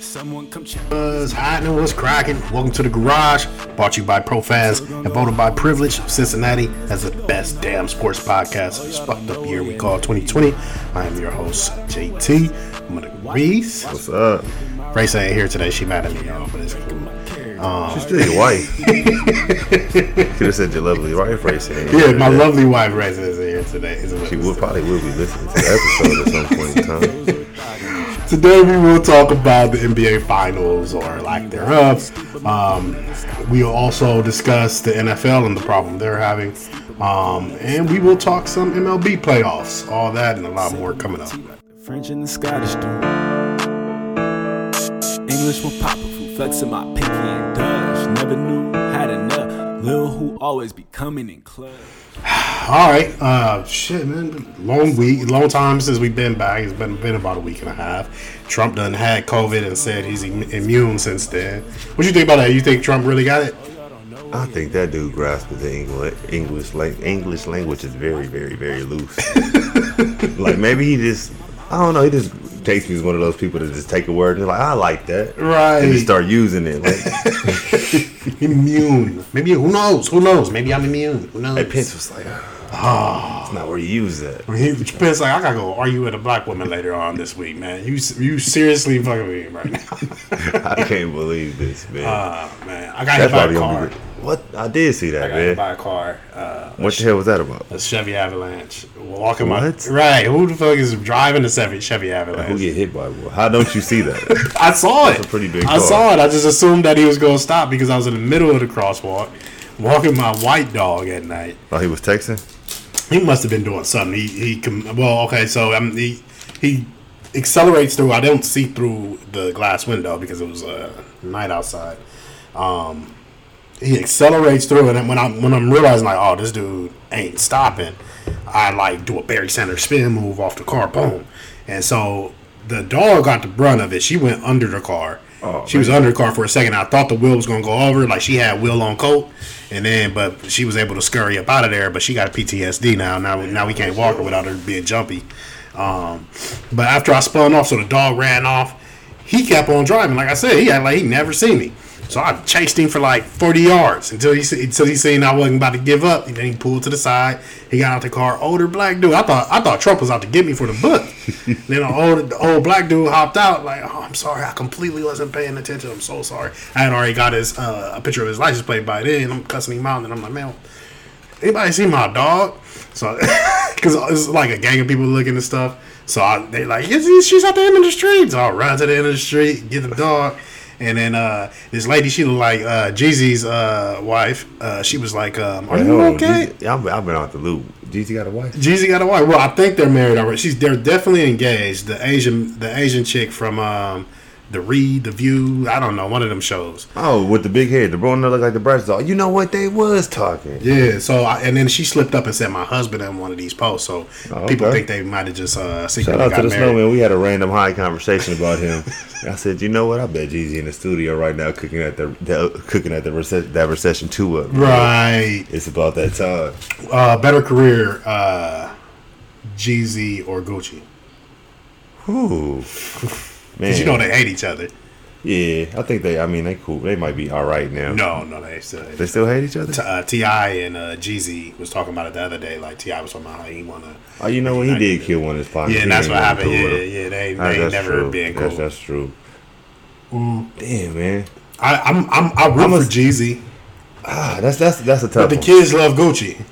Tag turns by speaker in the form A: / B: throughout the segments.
A: Someone come check.
B: What's happening? What's cracking? Welcome to the garage. Brought to you by ProFans and voted by Privilege Cincinnati as the best damn sports podcast of this fucked up year we call 2020. I am your host, JT. I'm gonna Reese.
C: What's up?
B: Race ain't here today. She mad at me, y'all, but it's cool.
C: She's um, still your wife. Could have said your lovely wife right there.
B: Yeah, my lovely wife Race is here today. Is
C: She
B: us
C: would probably will be listening to the episode at some point in time.
B: Today we will talk about the NBA Finals or lack thereof. Um, we will also discuss the NFL and the problem they're having. Um, and we will talk some MLB playoffs, all that and a lot more coming up.
A: French and the Scottish do. English will pop who flexing my pinky and Dutch. Never knew, had enough. Lil who always be coming in club.
B: All right, uh, shit, man. Long week, long time since we've been back. It's been been about a week and a half. Trump done had COVID and said he's im- immune since then. What you think about that? You think Trump really got it?
C: I think that dude grasped the English English lang- English language is very, very, very loose. like maybe he just I don't know, he just me as one of those people that just take a word and they're like, I like that.
B: Right.
C: And just start using it. Like
B: Immune. Maybe who knows? Who knows? Maybe I'm immune. Who knows?
C: and Pence was like, oh, it's not where you use that.
B: Pence like I gotta go argue with a black woman later on this week, man. You you seriously fucking with me right now?
C: I can't believe this, man.
B: Oh man, I got hit
C: That's
B: by
C: probably
B: a car.
C: What I did see
B: I
C: that,
B: got hit
C: man.
B: by a car. Uh,
C: What the hell was that about?
B: a Chevy Avalanche. Walking my
C: What?
B: right. Who the fuck is driving a Chevy Chevy Avalanche?
C: Who get hit by what? How don't you see that?
B: I saw it.
C: a pretty big
B: I
C: car.
B: saw it. I just assumed that he was gonna stop because I was in the middle of the crosswalk, walking my white dog at night.
C: oh, he was texting.
B: He must have been doing something. He he well okay. So um, he he accelerates through. I don't see through the glass window because it was uh, night outside. Um, he accelerates through, and when I'm when I'm realizing like, oh, this dude ain't stopping, I like do a Barry Sanders spin move off the car, boom, and so the dog got the brunt of it. She went under the car.
C: Oh,
B: she was under the car for a second. I thought the wheel was gonna go over, like she had wheel on coat, and then but she was able to scurry up out of there. But she got PTSD now. Now now we can't walk her without her being jumpy. Um, but after I spun off, so the dog ran off. He kept on driving. Like I said, he had like he never seen me. So I chased him for like 40 yards until he until he seen I wasn't about to give up. And then he pulled to the side. He got out the car. Older black dude. I thought I thought Trump was out to get me for the book. then the old the old black dude hopped out like, oh, I'm sorry, I completely wasn't paying attention. I'm so sorry. I had already got his uh, a picture of his license plate by then. I'm cussing him out, and I'm like, man, anybody see my dog? So, because it's like a gang of people looking and stuff. So I, they like, she's at the end of the street. So I run to the end of the street, get the dog, and then uh, this lady, she looked like uh, Jeezy's uh, wife. Uh, she was like, um, "Are
C: Wait,
B: you okay?"
C: Jeezy- I've been, I've been out the loop. Jeezy got a wife.
B: Jeezy got a wife. Well, I think they're married already. She's they're definitely engaged. The Asian the Asian chick from um, the Real, the View. I don't know one of them shows.
C: Oh, with the big head, the one that looked like the Bratz doll. You know what? They was talking.
B: Yeah, so I, and then she slipped up and said my husband in one of these posts. So
C: Oh,
B: people
C: okay.
B: think they might have just uh,
C: Shout
B: secretly
C: out
B: got
C: to the
B: married.
C: snowman. We had a random high conversation about him. I said, you know what? I bet Jeezy in the studio right now cooking at the, the cooking at the recession that recession two up.
B: Right.
C: It's about that time.
B: Uh, better career, uh, Jeezy or Gucci?
C: Ooh.
B: Because you know they hate each other.
C: yeah, I think they. I mean, they cool. They might be all right now.
B: No, no, they still. Hate
C: they still hate each other.
B: T- uh, T.I. and uh, Jeezy was talking about it the other day. Like T.I. was talking about how he wanna.
C: Oh, you know what? He did kill one of his partners.
B: Yeah, and that's what happened.
C: cool
B: Yeah, yeah, they
C: That's-
B: they
C: that's
B: never
C: true.
B: been cool.
C: That's, that's true. Damn, man.
B: I, I'm I'm I root
C: I'm a-
B: for Jeezy,
C: Ah, that's that's that's a tough.
B: but the
C: one.
B: kids love Gucci.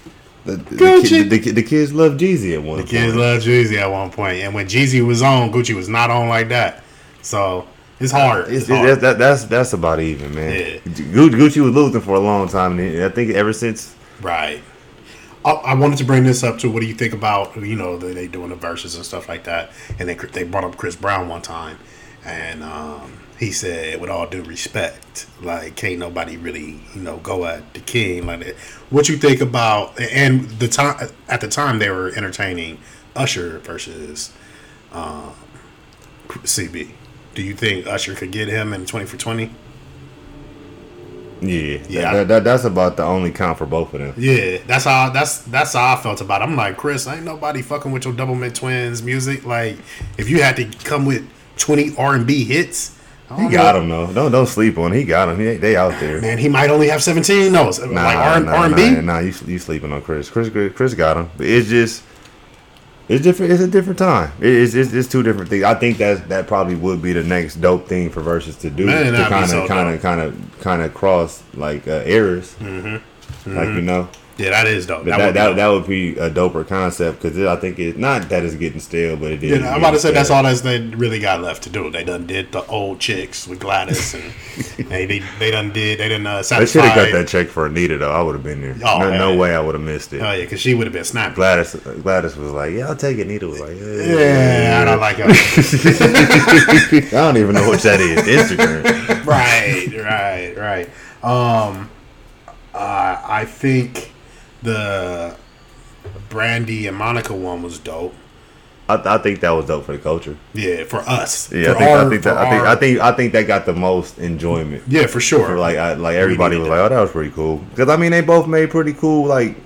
C: The, the,
B: Gucci.
C: the, the kids love Jeezy at one point.
B: The kids love Jeezy at one point. point, and when Jeezy was on, Gucci was not on like that. So it's hard.
C: It's,
B: It's hard.
C: that, that, that's that's about even, man.
B: Yeah.
C: Gu- Gucci was losing for a long time, I think ever since
B: Right. I, I wanted to bring this up too. What do you think about you know they, they doing the verses and stuff like that? And they they brought up Chris Brown one time, and um, he said, with all due respect, like can't nobody really you know go at the king like that. What you think about and the time at the time they were entertaining Usher versus um, CB. Do you think Usher could get him in twenty for twenty?
C: Yeah,
B: Yeah.
C: That, that, that's about the only count for both of them.
B: Yeah, that's how that's that's how I felt about it. I'm like, Chris, ain't nobody fucking with your double mid twins music. Like, if you had to come with twenty R and B hits.
C: He got
B: know.
C: him though. Don't don't sleep on. He got him. He, they out there.
B: Man, he might only have seventeen. No, it's
C: Nah,
B: like R
C: nah,
B: and B.
C: Nah, nah, you you sleeping on Chris. Chris Chris got him. But it's just it's different. It's a different time. It's, it's it's two different things. I think that that probably would be the next dope thing for versus to do
B: Man,
C: to kind of kind of kind of kind of cross like uh, eras.
B: Mm-hmm.
C: Like you know,
B: Yeah, that is dope.
C: but
B: That,
C: that
B: would
C: that,
B: be
C: that, would be a doper concept because I think it's not that it's getting stale, but it is.
B: Yeah, I'm about to say that's all that's they really got left to do. They done did the old chicks with Gladys, and they they, they done did they done uh,
C: They should have got that check for Anita though. I would have been there.
B: Oh,
C: no, no way I would have missed it.
B: Oh yeah, because she would have been snappy.
C: Gladys Gladys was like, "Yeah, I'll take it." Anita was like, "Yeah."
B: Yeah, I don't like her.
C: I don't even know what that is. Instagram.
B: right, right, right. Um, uh, I think the Brandy and Monica one was dope.
C: I, I think that was dope for the culture.
B: Yeah, for us.
C: Yeah, I think,
B: our-
C: I think that
B: for
C: I think
B: our-
C: I think I think that got the most enjoyment.
B: Yeah, for sure.
C: For like I, like everybody was like, "Oh, that was pretty cool." Because I mean, they both made pretty cool like,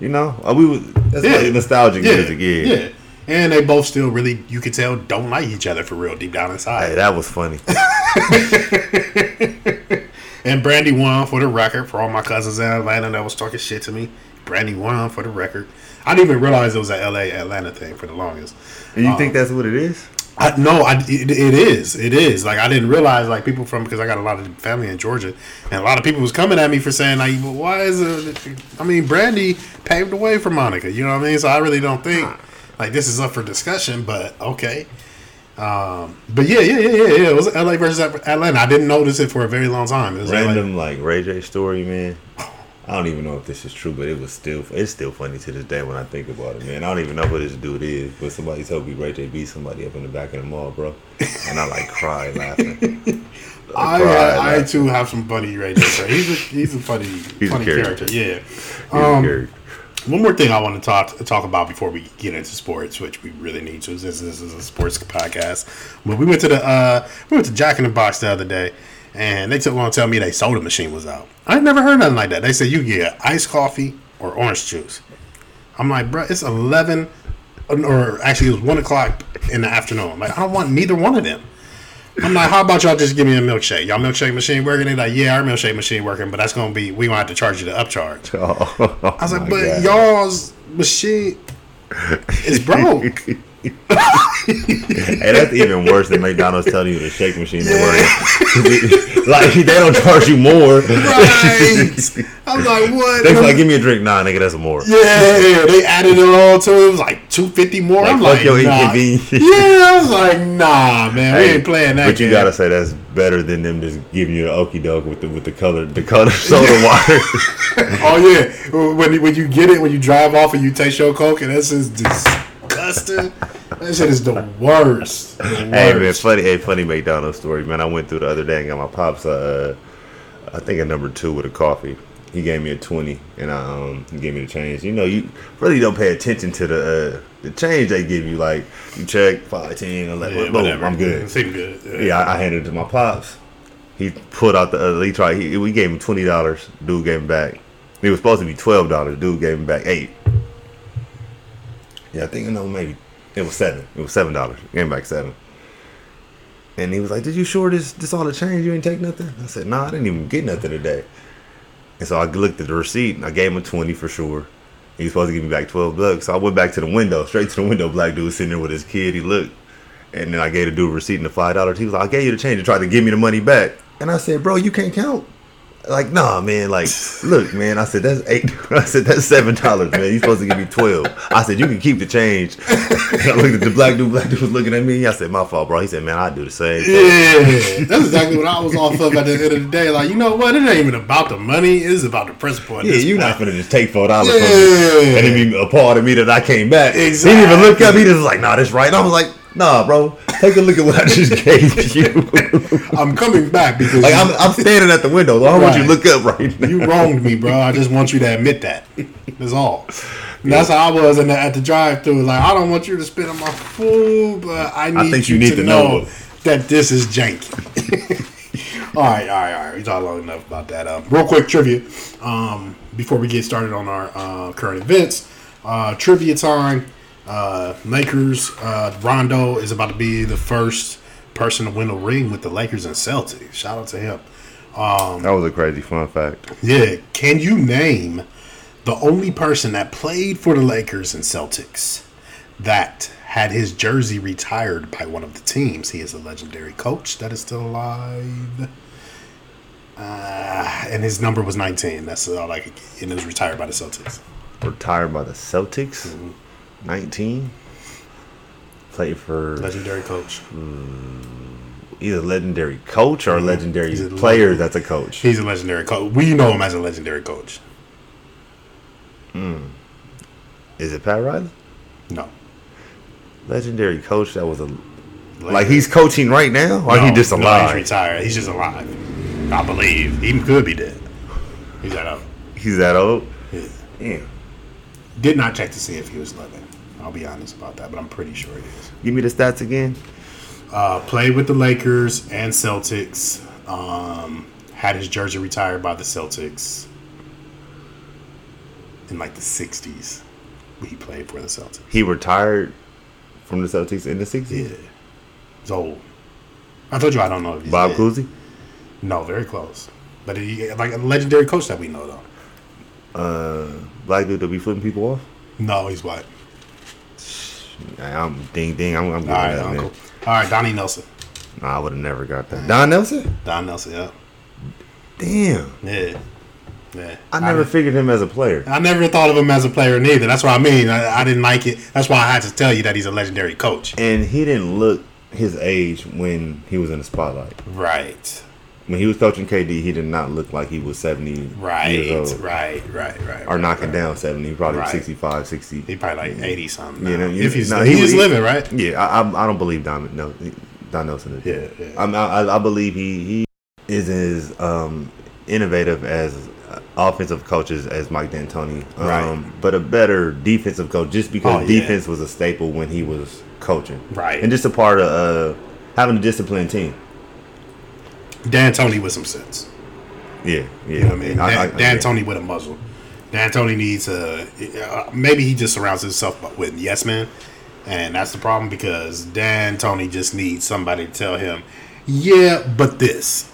C: you know, uh, we was that's
B: Yeah.
C: like nostalgic
B: yeah,
C: music. Yeah.
B: yeah. And they both still really, you could tell, don't like each other for real deep down inside.
C: Hey, that was funny.
B: And Brandy won for the record for all my cousins in Atlanta that was talking shit to me. Brandy won for the record. I didn't even realize it was a LA Atlanta thing for the longest.
C: And you
B: Um,
C: think that's what it is?
B: I, no, I, it, it is. It is. Like I didn't realize like people from because I got a lot of family in Georgia, and a lot of people was coming at me for saying like, well, why is it? I mean, Brandy paved the way for Monica. You know what I mean? So I really don't think like this is up for discussion. But okay. Um, but yeah, yeah, yeah, yeah, yeah. It was LA versus Atlanta. I didn't notice it for a very long time. It was LA.
C: Random like Ray J story, man. I don't even know if this is true, but it was still it's still funny to this day when I think about it, man. I don't even know who this dude is, but somebody told me Ray J beat somebody up in the back of the mall, bro, and I like cried laughing.
B: I,
C: cried
B: I,
C: laughing.
B: too have some funny right there. So he's a he's a funny
C: a
B: funny
C: character.
B: character. Yeah.
C: He's
B: Um,
C: scary.
B: One more thing I want to talk talk about before we get into sports, which we really need to. This, this is a sports podcast. But we went to the uh, we went to Jack in the Box the other day, and they took long to tell me their soda machine was out. I never heard nothing like that. They said you get iced coffee or orange juice. I'm like, bro, it's eleven, or actually it was one o'clock in the afternoon. Like I don't want neither one of them. I'm like, how about y'all just give me a milkshake? Y'all milkshake machine working? They like, yeah, our milkshake machine working, but that's gonna be we gonna have to charge you the upcharge.
C: Oh,
B: I was like, but
C: God.
B: y'all's machine is broke.
C: Hey, that's even worse than McDonald's telling you the shake machine working. like they don't charge you more.
B: right. I'm like, what?
C: They was like, give me a drink. Nah, nigga, that's more.
B: yeah, they added it all to it. It was like two fifty more.
C: Like,
B: I'm like,
C: your
B: nah.
C: inconvenience.
B: Yeah, I was like, nah, man, we ain't playing that.
C: But you
B: game.
C: gotta say that's better than them just giving you the okey doke with the with the color the color soda water.
B: Oh yeah, when when you get it, when you drive off and you taste your coke, and that's just disgusting. That shit is the worst. The
C: hey man,
B: worst.
C: funny hey funny McDonald's story, man. I went through the other day and got my pops uh I think a number two with a coffee. He gave me a twenty and I, um he gave me the change. You know, you really don't pay attention to the uh the change they give you. Like you check five, ten, eleven,
B: Yeah,
C: boom,
B: whatever.
C: I'm good.
B: Seem good. Yeah.
C: Yeah, I, I handed it to my pops. He pulled out the. Uh, he tried. He, we gave him twenty dollars. Dude gave him back. It was supposed to be twelve dollars. Dude gave him back eight. Yeah, I think you know maybe it was seven. It was seven dollars. Him back seven. And he was like, "Did you sure this this all the change? You ain't take nothing?" I said, "No, nah, I didn't even get nothing today." And so I looked at the receipt and I gave him twenty for sure. He was supposed to give me back twelve bucks. So I went back to the window, straight to the window. Black dude sitting there with his kid. He looked. And then I gave the dude a receipt and the five dollars. He was like, I gave you the change and tried to give me the money back. And I said, Bro, you can't count. Like, nah, man. Like, look, man. I said that's eight. I said that's seven dollars, man. You supposed to give me twelve. I said you can keep the change. And I looked at the black dude. Black dude was looking at me. I said, my fault, bro. He said, man, I do the same. Thing.
B: Yeah, that's exactly what I was off of at the end of the day. Like, you know what? It ain't even about the money. It's about the principle.
C: Yeah, you're not gonna just take four dollars
B: Yeah.
C: from me and then be appalled at me that I came back. He didn't even look up. He just was like, nah, that's right. And I was like, nah, bro. Take a look at what I just gave you.
B: I'm coming back because
C: Like
B: you,
C: I'm, I'm standing at the window. So I want you to look up right now.
B: you wronged me, bro. I just want you to admit that. That's all. And That's how I was in the, at the drive-through. Like, I don't want you to spit on my food, but I need,
C: think
B: you,
C: you need
B: to,
C: to
B: know,
C: know.
B: that this is janky. all right, all right, all right. We talked long enough about that. Um, real quick trivia um, before we get started on our uh, current events. Uh, trivia time. Uh, Lakers. Uh, Rondo is about to be the first person to win a ring with the Lakers and Celtics. Shout out to him.
C: That was a crazy fun fact.
B: Yeah. Can you name the only person that played for the Lakers and Celtics that had his jersey retired by one of the teams? He is a legendary coach that is still alive. Uh, and his number was 19. That's all I could get. And it was retired by the Celtics.
C: Retired by the Celtics,
B: Mm-hmm.
C: 19. Played for
B: Legendary coach.
C: either legendary coach or legendary
B: Mm-hmm. He's a
C: player that's a coach.
B: He's a legendary coach. We know him as a legendary coach.
C: Is it Pat Riley?
B: No.
C: Legendary coach that was a like he's coaching right now, or
B: No,
C: he just
B: no,
C: alive?
B: he's retired. He's just alive. I believe. He could be dead. He's that old.
C: he's that old.
B: Yeah.
C: Damn.
B: Did not check to see if he was living. I'll be honest about that, but I'm pretty sure it is.
C: Give me the stats again.
B: Uh, played with the Lakers and Celtics. Um, had his jersey retired by the Celtics in like the 60s. He played for the Celtics.
C: He retired from the Celtics in the
B: Yeah.
C: '60s.
B: He's old. I told you I don't know if he's
C: Bob
B: dead.
C: Cousy.
B: No, very close. But he like a legendary coach that we know though.
C: Uh, black dude that be flipping people off.
B: No, he's white.
C: I'm ding ding. I'm, I'm good
B: All right,
C: that,
B: Uncle.
C: man.
B: All right, Donnie Nelson.
C: Nah, I would have never got that. Don Nelson.
B: Don Nelson, yeah.
C: Damn.
B: Yeah. Yeah.
C: I never figured him as a player.
B: I never thought of him as a player neither. That's what I mean. I, I didn't like it. That's why I had to tell you that he's a legendary coach.
C: And he didn't look his age when he was in the spotlight.
B: Right.
C: When he was coaching KD, he did not look like he was 70
B: Right.
C: years old.
B: Right. Right. Right.
C: Or knocking
B: right.
C: down 70. He probably
B: Right.
C: 65, 60.
B: He probably like eighty something.
C: You know, you-
B: if he's
C: no,
B: he's
C: he-
B: just living, right?
C: Yeah, I, I, I don't believe Don, no, Don Nelson is.
B: Yeah, yeah.
C: I'm- I, I, believe he, he is as um, innovative as offensive coaches as Mike D'Antoni, um,
B: Right.
C: but a better defensive coach just because
B: Oh, yeah.
C: defense was a staple when he was coaching.
B: Right.
C: And just a part of uh, having a disciplined team.
B: D'Antoni with some sense.
C: Yeah, yeah.
B: You know what I mean?
C: I-
B: Dan,
C: I-
B: Dan
C: yeah.
B: Tony with a muzzle. D'Antoni needs a. Uh, maybe he just surrounds himself with yes men, and that's the problem because D'Antoni just needs somebody to tell him, yeah, but this.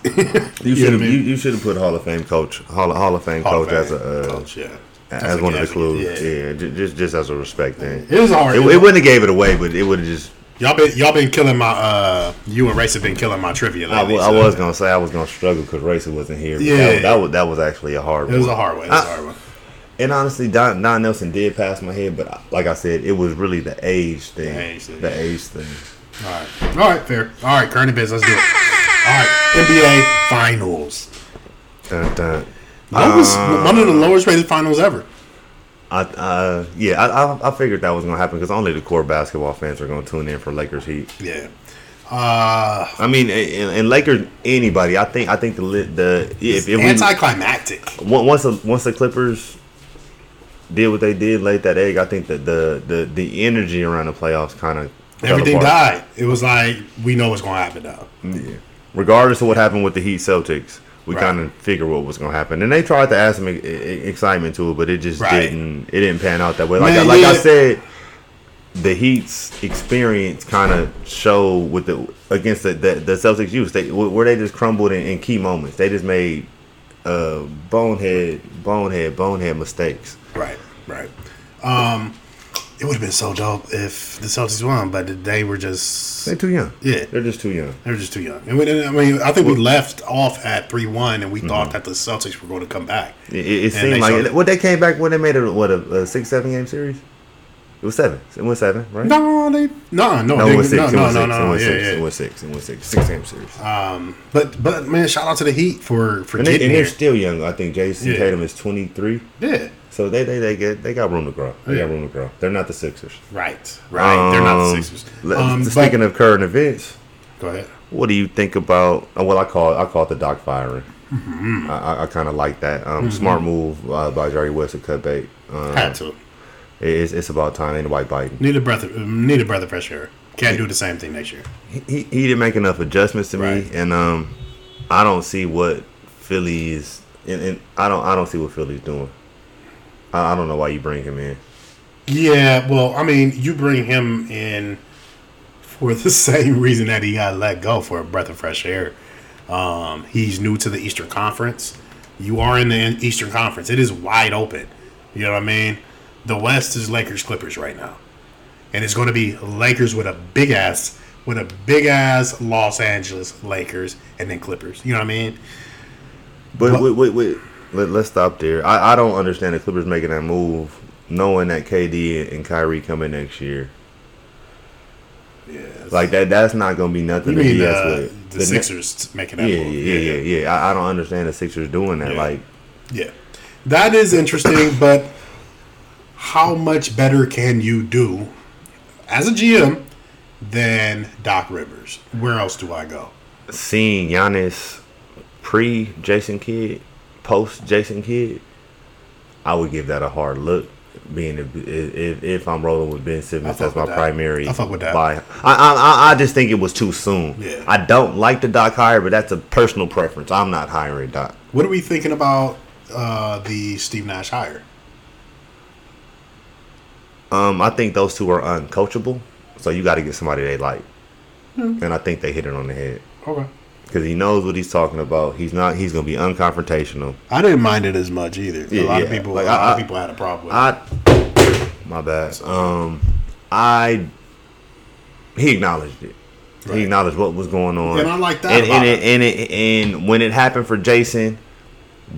C: You should have you, you should have put Hall of Fame coach Hall, Hall of Fame
B: Hall of
C: coach as a uh,
B: coach, yeah.
C: as,
B: a
C: one of the clues.
B: yeah.
C: Yeah, ju- just just as a respect thing.
B: It was hard.
C: It, it wouldn't have gave it away, but it would have just.
B: Y'all been y'all been killing my uh you and Race have been killing my trivia
C: I,
B: lately.
C: I was gonna say I was gonna struggle because Racer wasn't here.
B: Yeah.
C: that, was- that was that was actually a hard
B: It was
C: one.
B: a hard one. It was a
C: I-
B: hard one.
C: And honestly, Don, Don Nelson did pass my head, but like I said, it was really the age thing.
B: The age thing,
C: The age thing.
B: All right. All right, fair. All right, current events, let's do it. All right, NBA finals.
C: Dun, dun.
B: That was
C: Uh,
B: one of the lowest rated finals ever.
C: I, uh, yeah, I, I, I figured that was gonna happen because only the core basketball fans are gonna tune in for Lakers Heat.
B: Yeah. Uh
C: I mean, and, and Lakers anybody. I think I think the the if, if
B: anticlimactic.
C: Once once the, once the Clippers did what they did, laid that egg, I think that the the, the energy around the playoffs kind of
B: Everything died. It was like we know what's gonna happen now.
C: Yeah. Regardless of what happened with the Heat Celtics, we
B: Right.
C: kind of figured what was going to happen, and they tried to add some e- e- excitement to it, but it just
B: Right.
C: didn't. It didn't pan out that way. Like I,
B: Man,
C: like I said, the Heat's experience kind of showed with the against the the, the Celtics use they where they just crumbled in, in key moments. They just made uh, bonehead, bonehead, bonehead mistakes.
B: Right, right. Um it would have been so dope if the Celtics won, but they were just
C: They're too young.
B: Yeah.
C: they're just too young.
B: They're just too young. And we, I mean, I think we left off at three one, and we mm-hmm. thought that the Celtics were going to come back.
C: It, it, seemed like
B: showed-
C: what they came back when they made it. What a, a six seven game series. It was seven. It was seven, right?
B: No, they no, no,
C: No,
B: they,
C: it was six.
B: no,
C: it
B: no,
C: was
B: no,
C: six.
B: no,
C: It was
B: yeah,
C: six.
B: yeah.
C: It was six. It was six. Six game series.
B: Um, but but man, shout out to the Heat for for
C: and, they,
B: getting
C: and they're still young. I think Jayson
B: Yeah.
C: Tatum is twenty three.
B: Yeah,
C: So they they they get they got room to grow. They
B: Yeah.
C: got room to grow. They're not the Sixers.
B: right, right. They're not the
C: Um,
B: Sixers. Um, but-
C: speaking of current events,
B: go ahead.
C: what do you think about? uh, Well, I call it, I call it the Doc firing.
B: Mm-hmm.
C: I, I, kind of like that. Um, Smart move uh, by Jerry West to cut bait. Um,
B: Had to
C: it's, it's about time. Ain't nobody biting.
B: need a breath. Of, need a breath of fresh air. Can't do the same thing next year.
C: he, he didn't make enough adjustments to
B: Right.
C: me, and um, I don't see what Philly is. And, and I don't I don't see what Philly's doing. I, I don't know why you bring him in.
B: Yeah, well, I mean, you bring him in for the same reason that he got let go for a breath of fresh air. Um, he's new to the Eastern Conference. You are in the Eastern Conference. It is wide open. You know what I mean? The West is Lakers Clippers right now. And it's going to be Lakers with a big ass with a big ass Los Angeles Lakers and then Clippers. You know what I mean?
C: But wait, wait, wait. Let, let's stop there. I, I don't understand the Clippers making that move, knowing that KD and Kyrie coming next year.
B: Yeah.
C: Like that. That's not gonna be nothing
B: you
C: to
B: mean uh,
C: with.
B: the,
C: ne-
B: Sixers making
C: Yeah,
B: that
C: yeah,
B: move?
C: yeah, yeah, yeah. I, I don't understand the Sixers doing that.
B: Yeah.
C: Like,
B: Yeah. That is interesting, but how much better can you do as a GM than Doc Rivers? Where else do I go?
C: seeing Giannis pre Jason Kidd, post Jason Kidd, I would give that a hard look. Being if, if, if I'm rolling with Ben Simmons as my
B: that.
C: primary,
B: I fuck with that.
C: buy. I, I I I just think it was too soon.
B: Yeah.
C: I don't like the Doc hire, but that's a personal preference. I'm not hiring Doc.
B: What are we thinking about uh, the Steve Nash hire?
C: Um, I think those two are uncoachable, so you got to get somebody they like,
B: Hmm.
C: and I think they hit it on the head
B: Okay.
C: because he knows what he's talking about. He's not. He's gonna be unconfrontational.
B: I didn't mind it as much either.
C: Yeah,
B: a lot of people,
C: Like,
B: a lot
C: I-
B: of people had a problem with it.
C: My bad. Um, I he acknowledged it.
B: Right.
C: He acknowledged what was going on,
B: And I like that
C: And and, it, and it and when it happened for Jason,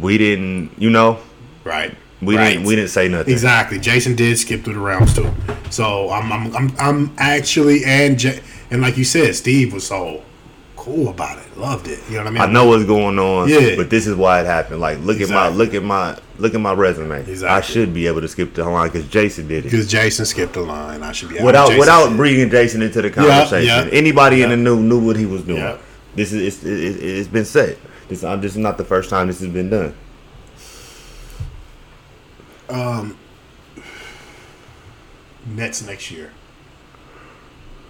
C: we didn't. You know,
B: Right.
C: We
B: right.
C: didn't. We didn't say nothing.
B: Exactly. Jason did skip through the rounds too. So I'm I'm I'm, I'm actually and J- and like you said, Steve was so cool about it. Loved it. You know what I mean?
C: I know what's going on,
B: Yeah.
C: but this is why it happened. Like, look at my look at my look at my resume. I should be able to skip the line because Jason did it
B: because Jason skipped the line. I should be
C: without without
B: did.
C: bringing Jason into the conversation.
B: yeah.
C: Anybody in the new knew what he was doing. This is it's, it, it's been said. This this is not the first time this has been done.
B: Nets next year.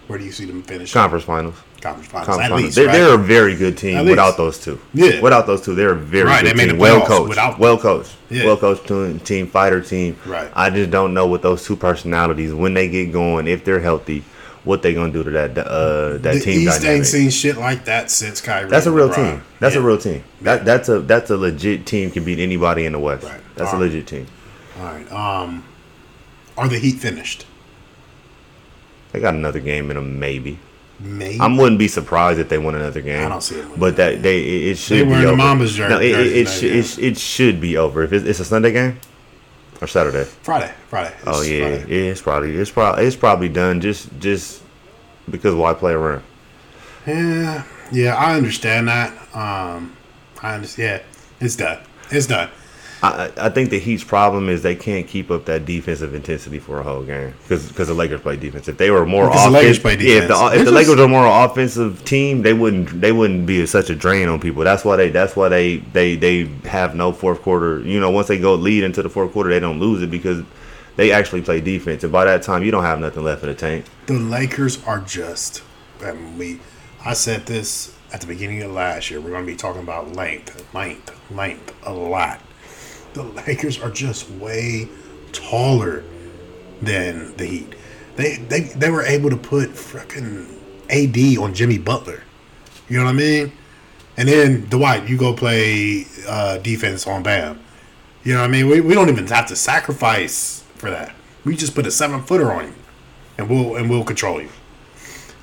B: Where do you see them finish?
C: Conference finals.
B: Conference finals.
C: Conference
B: At
C: finals.
B: least,
C: they're,
B: right?
C: they're a very good team without those two.
B: Yeah.
C: Without those two, they're a very
B: Right,
C: good
B: they made
C: team. Well coached.
B: without-
C: Well coached.
B: Yeah.
C: Well coached team, team, fighter team.
B: Right.
C: I just don't know what those two personalities, when they get going, if they're healthy, what they're gonna do to that uh that
B: the
C: team
B: East
C: dynamic.
B: ain't seen shit like that since Kyrie.
C: That's a real
B: LeBron.
C: team. That's a real team. That that's a that's a legit team can beat anybody in the West.
B: Right.
C: That's a legit team.
B: All right. Um, are the Heat finished?
C: They got another game in them, maybe.
B: Maybe.
C: I wouldn't be surprised if they won another game.
B: I don't see it
C: But that they it, it should
B: They
C: be over.
B: Mambas jer-
C: No, it, it, it, should, it, sh- it should be over. If it's, it's a Sunday game or Saturday.
B: Friday. Friday.
C: Oh yeah,
B: Friday.
C: yeah. It's probably it's probably it's probably done. Just just because why play around?
B: Yeah, yeah, I understand that. Um, I understand. Yeah, it's done. It's done.
C: I, I I think the Heat's problem is they can't keep up that defensive intensity for a whole game because the Lakers play defense. If they were more
B: Because the
C: offense,
B: Lakers play
C: yeah, if the, if the
B: just-
C: Lakers were more offensive team, they wouldn't they wouldn't be such a drain on people. That's why they that's why they they they have no fourth quarter. You know, once they go lead into the fourth quarter, they don't lose it because they actually play defense. And by that time, you don't have nothing left in the tank.
B: The Lakers are just. And we, I said this at the beginning of last year. We're going to be talking about length, length, length a lot. The Lakers are just way taller than the Heat. They they they were able to put freaking AD on Jimmy Butler. You know what I mean? And then Dwight, you go play uh, defense on Bam. You know what I mean? We, we don't even have to sacrifice for that. We just put a seven footer on you, and we'll and we'll control you.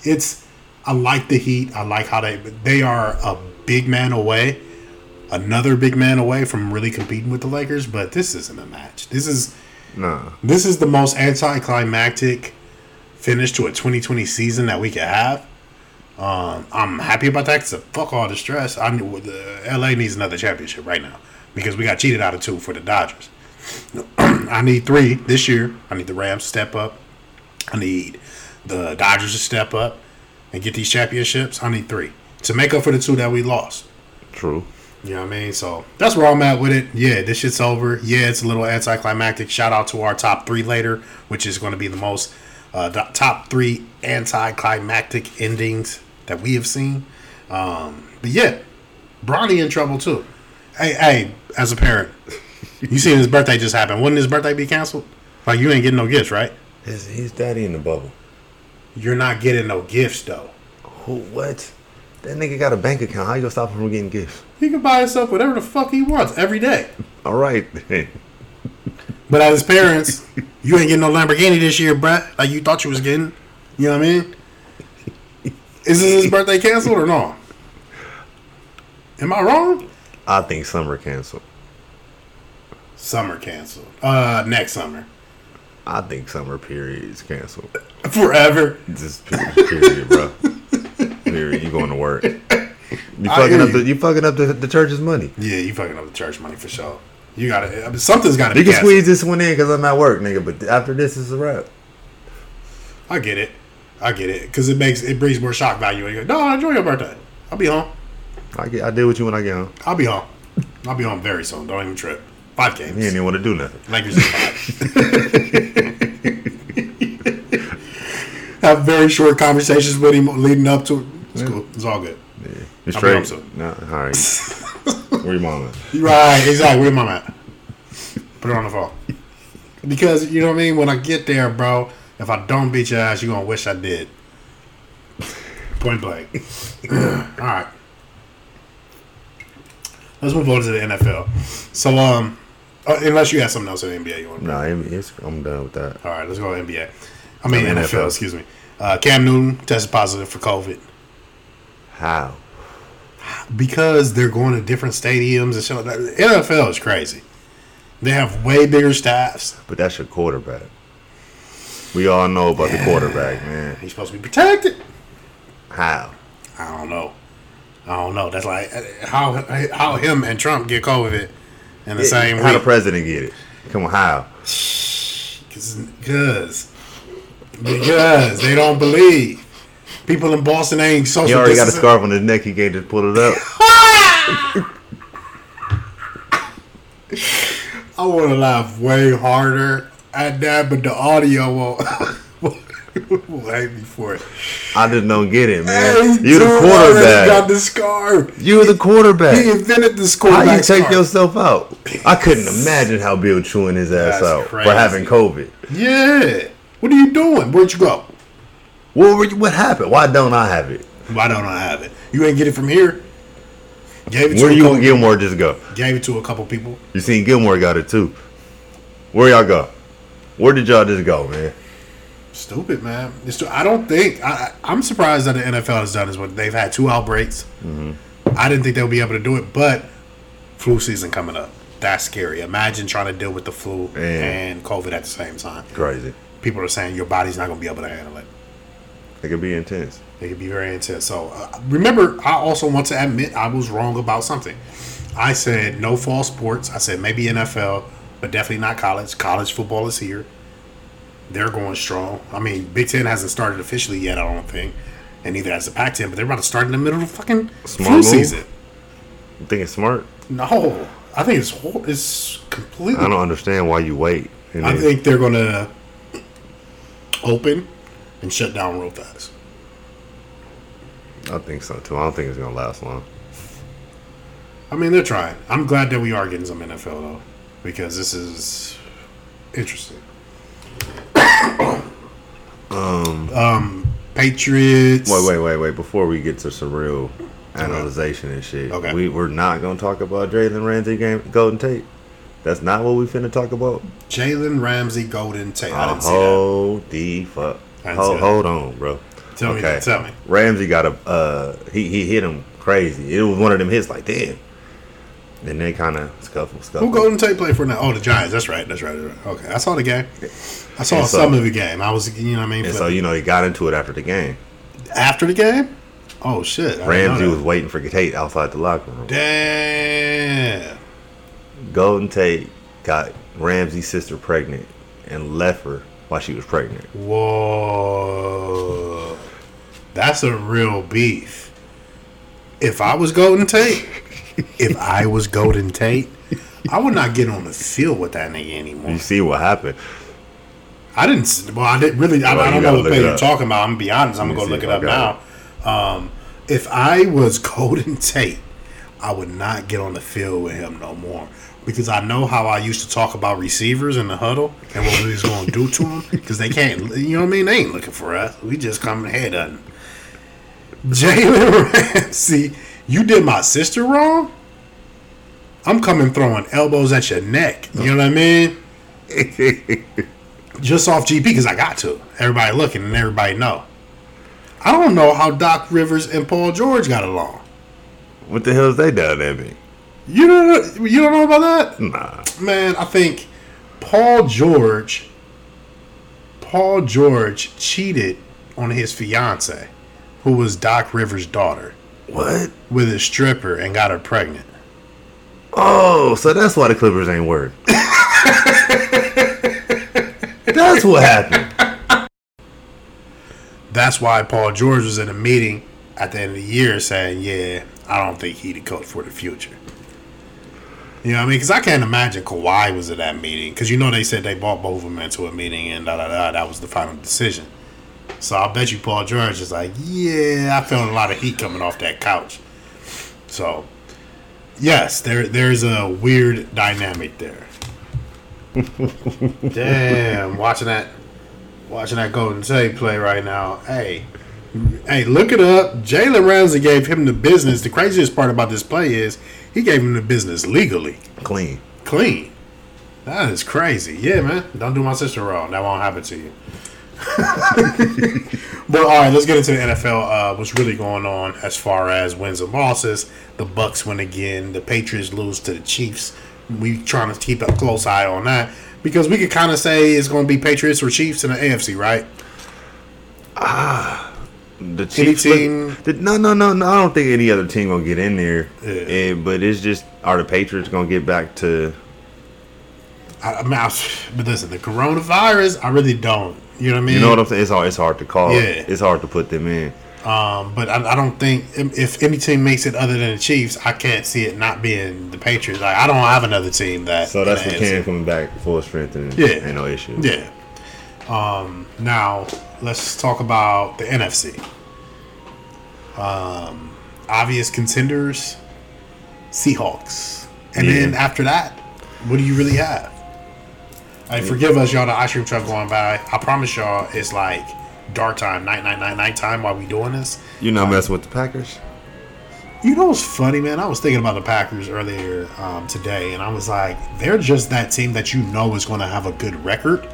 B: It's I like the Heat. I like how they they are a big man away, another big man away from really competing with the Lakers. But this isn't a match. This is
C: Nah,
B: this is the most anticlimactic finish to a 2020 season that we could have. Um, I'm happy about that because fuck all the stress. I'm the LA needs another championship right now because we got cheated out of two for the Dodgers. I need three this year. I need the Rams to step up. I need the Dodgers to step up and get these championships. I need three to make up for the two that we lost.
C: true.
B: You know what I mean? So that's where I'm at with it. Yeah, this shit's over. Yeah, it's a little anticlimactic. Shout out to our top three later, which is going to be the most uh, the top three anticlimactic endings that we have seen. Um, but yeah, Bronny in trouble too. Hey, hey, as a parent, you seen his birthday just happened. Wouldn't his birthday be canceled? Like you ain't getting no gifts, right?
C: His, his daddy in the bubble.
B: You're not getting no gifts though.
C: Who, what? That nigga got a bank account. How you gonna stop him from getting gifts?
B: He can buy himself whatever the fuck he wants every day.
C: All right.
B: But as his parents, you ain't getting no Lamborghini this year, bruh. Like you thought you was getting. You know what I mean? Is his birthday canceled or no? Am I wrong?
C: I think summer canceled.
B: Summer canceled. Uh, next summer.
C: I think summer period is canceled.
B: Forever.
C: Just period, period bro. Period. You going to work? You fucking up the you fucking up the, the church's money.
B: Yeah, you fucking up the church money for sure. You gotta. I mean, something's gotta
C: You
B: be
C: can squeeze this one in because I'm at work, nigga. But after this is a wrap.
B: I get it. I get it because it makes it brings more shock value. And you go, no, I enjoy your birthday. I'll be home.
C: I get I deal with you when I get home.
B: I'll be home. I'll be home very soon. Don't even trip. Five games.
C: You ain't even want to do nothing.
B: Lakers in five. Have very short conversations with him leading up to. It's cool. It's all good. I'll be
C: straight?
B: soon.
C: Nah, all right. Where your mom at?
B: Right, exactly. Where my at? Put it on the phone. Because you know what I mean. When I get there, bro, if I don't beat your ass, you're gonna wish I did. Point blank. all right. Let's move on to the NFL. So, um, uh, unless you have something else in the NBA you want. to
C: Nah, it's, I'm done with that.
B: All right, let's go NBA. I mean NFL,
C: NFL.
B: Excuse me. Uh, Cam Newton tested positive for COVID
C: How?
B: because they're going to different stadiums and like that. The NFL is crazy. They have way bigger staffs.
C: But that's your quarterback. We all know about the quarterback, man.
B: He's supposed to be protected.
C: How?
B: I don't know. I don't know. That's like how how him and Trump get COVID in the same
C: How the president get it? Come on, how?
B: Because because they don't believe. People in Boston ain't social.
C: He already got a scarf on his neck. He can't just pull it up.
B: I want to laugh way harder at that, but the audio will hate me for it.
C: I just don't get it, man.
B: Hey,
C: You the
B: quarterback. Got the scarf.
C: You the quarterback.
B: He invented the this
C: How you take
B: scarf.
C: yourself out? I couldn't imagine how Bill chewing his ass
B: That's
C: out
B: crazy.
C: for having COVID.
B: Yeah. What are you doing? Where'd you go?
C: What were you, what happened? Why don't I have it?
B: Why don't I have it? You ain't get it from here. Gave it to
C: Where
B: a
C: you and Gilmore just go?
B: Gave it to a couple people.
C: You seen Gilmore got it too. Where y'all go? Where did y'all just go, man?
B: Stupid man. It's I don't think I, I'm surprised that the NFL has done this. What they've had two outbreaks.
C: Mm-hmm.
B: I didn't think they'll be able to do it, but flu season coming up. That's scary. Imagine trying to deal with the flu
C: Man.
B: and COVID at the same time.
C: Crazy.
B: People are saying your body's not going to be able to handle it.
C: It could be intense.
B: It could be very intense. So uh, remember, I also want to admit I was wrong about something. I said no fall sports. I said maybe NFL, but definitely not college. College football is here. They're going strong. I mean, Big Ten hasn't started officially yet. I don't think, and neither has the Pac-10. But they're about to start in the middle of the fucking
C: Smart
B: flu
C: move.
B: season.
C: You think it's smart?
B: No, I think it's it's completely.
C: I don't understand why you wait.
B: I think they're gonna open and shut down real fast.
C: I think so too. I don't think it's gonna last long.
B: I mean, they're trying. I'm glad that we are getting some NFL though, because this is interesting. um, Patriots.
C: Wait, wait, wait, wait. Before we get to some real analyzation and shit,
B: Okay.
C: we we're not gonna talk about Jalen Ramsey game Golden Tate. That's not what we finna talk about.
B: Jalen Ramsey, Golden Tate. I
C: Oh,
B: see that.
C: hold the fuck. Hold, hold on, bro.
B: Tell me tell me.
C: Ramsey got a uh he he hit him crazy. It was one of them hits like damn. And they kind of scuffle, scuffle.
B: Who Golden Tate play for now? Oh, the Giants. That's right. That's right. That's right. Okay, I saw the game. I saw
C: And so-
B: some of the game. I was, you know, what I mean,
C: And so you know he got into it after the game.
B: after the game. Oh shit! I
C: Ramsey was waiting for Tate outside the locker room.
B: Damn.
C: Golden Tate got Ramsey's sister pregnant and left her while she was pregnant.
B: Whoa. That's a real beef. If I was Golden Tate, if I was Golden Tate, I would not get on the field with that nigga anymore.
C: You see what happened?
B: I didn't. Well, I didn't really. I,
C: Well,
B: I don't know what you're talking about. I'm gonna be honest. I'm gonna go look it up now. Um, if I was Golden Tate, I would not get on the field with him no more because I know how I used to talk about receivers in the huddle and what we was going to do to them because they can't, you know what I mean? They ain't looking for us. We just coming head on. Jalen Ramsey, you did my sister wrong. I'm coming throwing elbows at your neck. You know what I mean? Just off GP because I got to. Everybody looking and everybody know. I don't know how Doc Rivers and Paul George got along.
C: What the hell is they done me?
B: You don't know, you don't know about that?
C: Nah.
B: Man, I think Paul George Paul George cheated on his fiance, who was Doc Rivers' daughter,
C: What?
B: with a stripper and got her pregnant.
C: Oh, so that's why the Clippers ain't work. that's what happened.
B: That's why Paul George was in a meeting at the end of the year saying, "Yeah, I don't think he the coach for the future." You know what I mean? Because I can't imagine Kawhi was at that meeting. Because you know they said they brought both of them into a meeting and da da da. That was the final decision. So I bet you Paul George is like, "Yeah, I felt a lot of heat coming off that couch." So, yes, there there's a weird dynamic there. Damn, watching that watching that Golden Tate play right now. Hey, hey, look it up. Jalen Ramsey gave him the business. The craziest part about this play is he gave him the business legally,
C: Clean.
B: clean. That is crazy. Yeah, man. Don't do my sister wrong. That won't happen to you. but all right, let's get into the NFL. Uh, what's really going on as far as wins and losses? The Bucs win again. The Patriots lose to the Chiefs. We trying to keep a close eye on that because we could kind of say it's going to be Patriots or Chiefs in the AFC, right?
C: The Chiefs.
B: team-
C: look- the- no, no, no, no. I don't think any other team gonna get in there.
B: Yeah.
C: Eh, but it's just are the Patriots gonna get back to?
B: I, I mean, I, but listen, the coronavirus, I really don't. You know what I mean?
C: You know what I'm saying? It's hard. It's hard to call.
B: Yeah.
C: It's hard to put them in.
B: Um, but I, I don't think if any team makes it other than the Chiefs, I can't see it not being the Patriots. Like I don't have another team that.
C: So that's
B: in
C: what
B: the
C: Cam coming back full strength and
B: Yeah.
C: ain't no issue.
B: Yeah. Um, now let's talk about the NFC. Um, obvious contenders, Seahawks, and
C: Yeah.
B: then after that, what do you really have? Hey, forgive us, y'all. The ice cream truck going by. I promise y'all, it's like dark time, night, night, night, night time while we doing this.
C: You not messing with the Packers?
B: You know what's funny, man? I was thinking about the Packers earlier um, today, and I was like, they're just that team that you know is going to have a good record.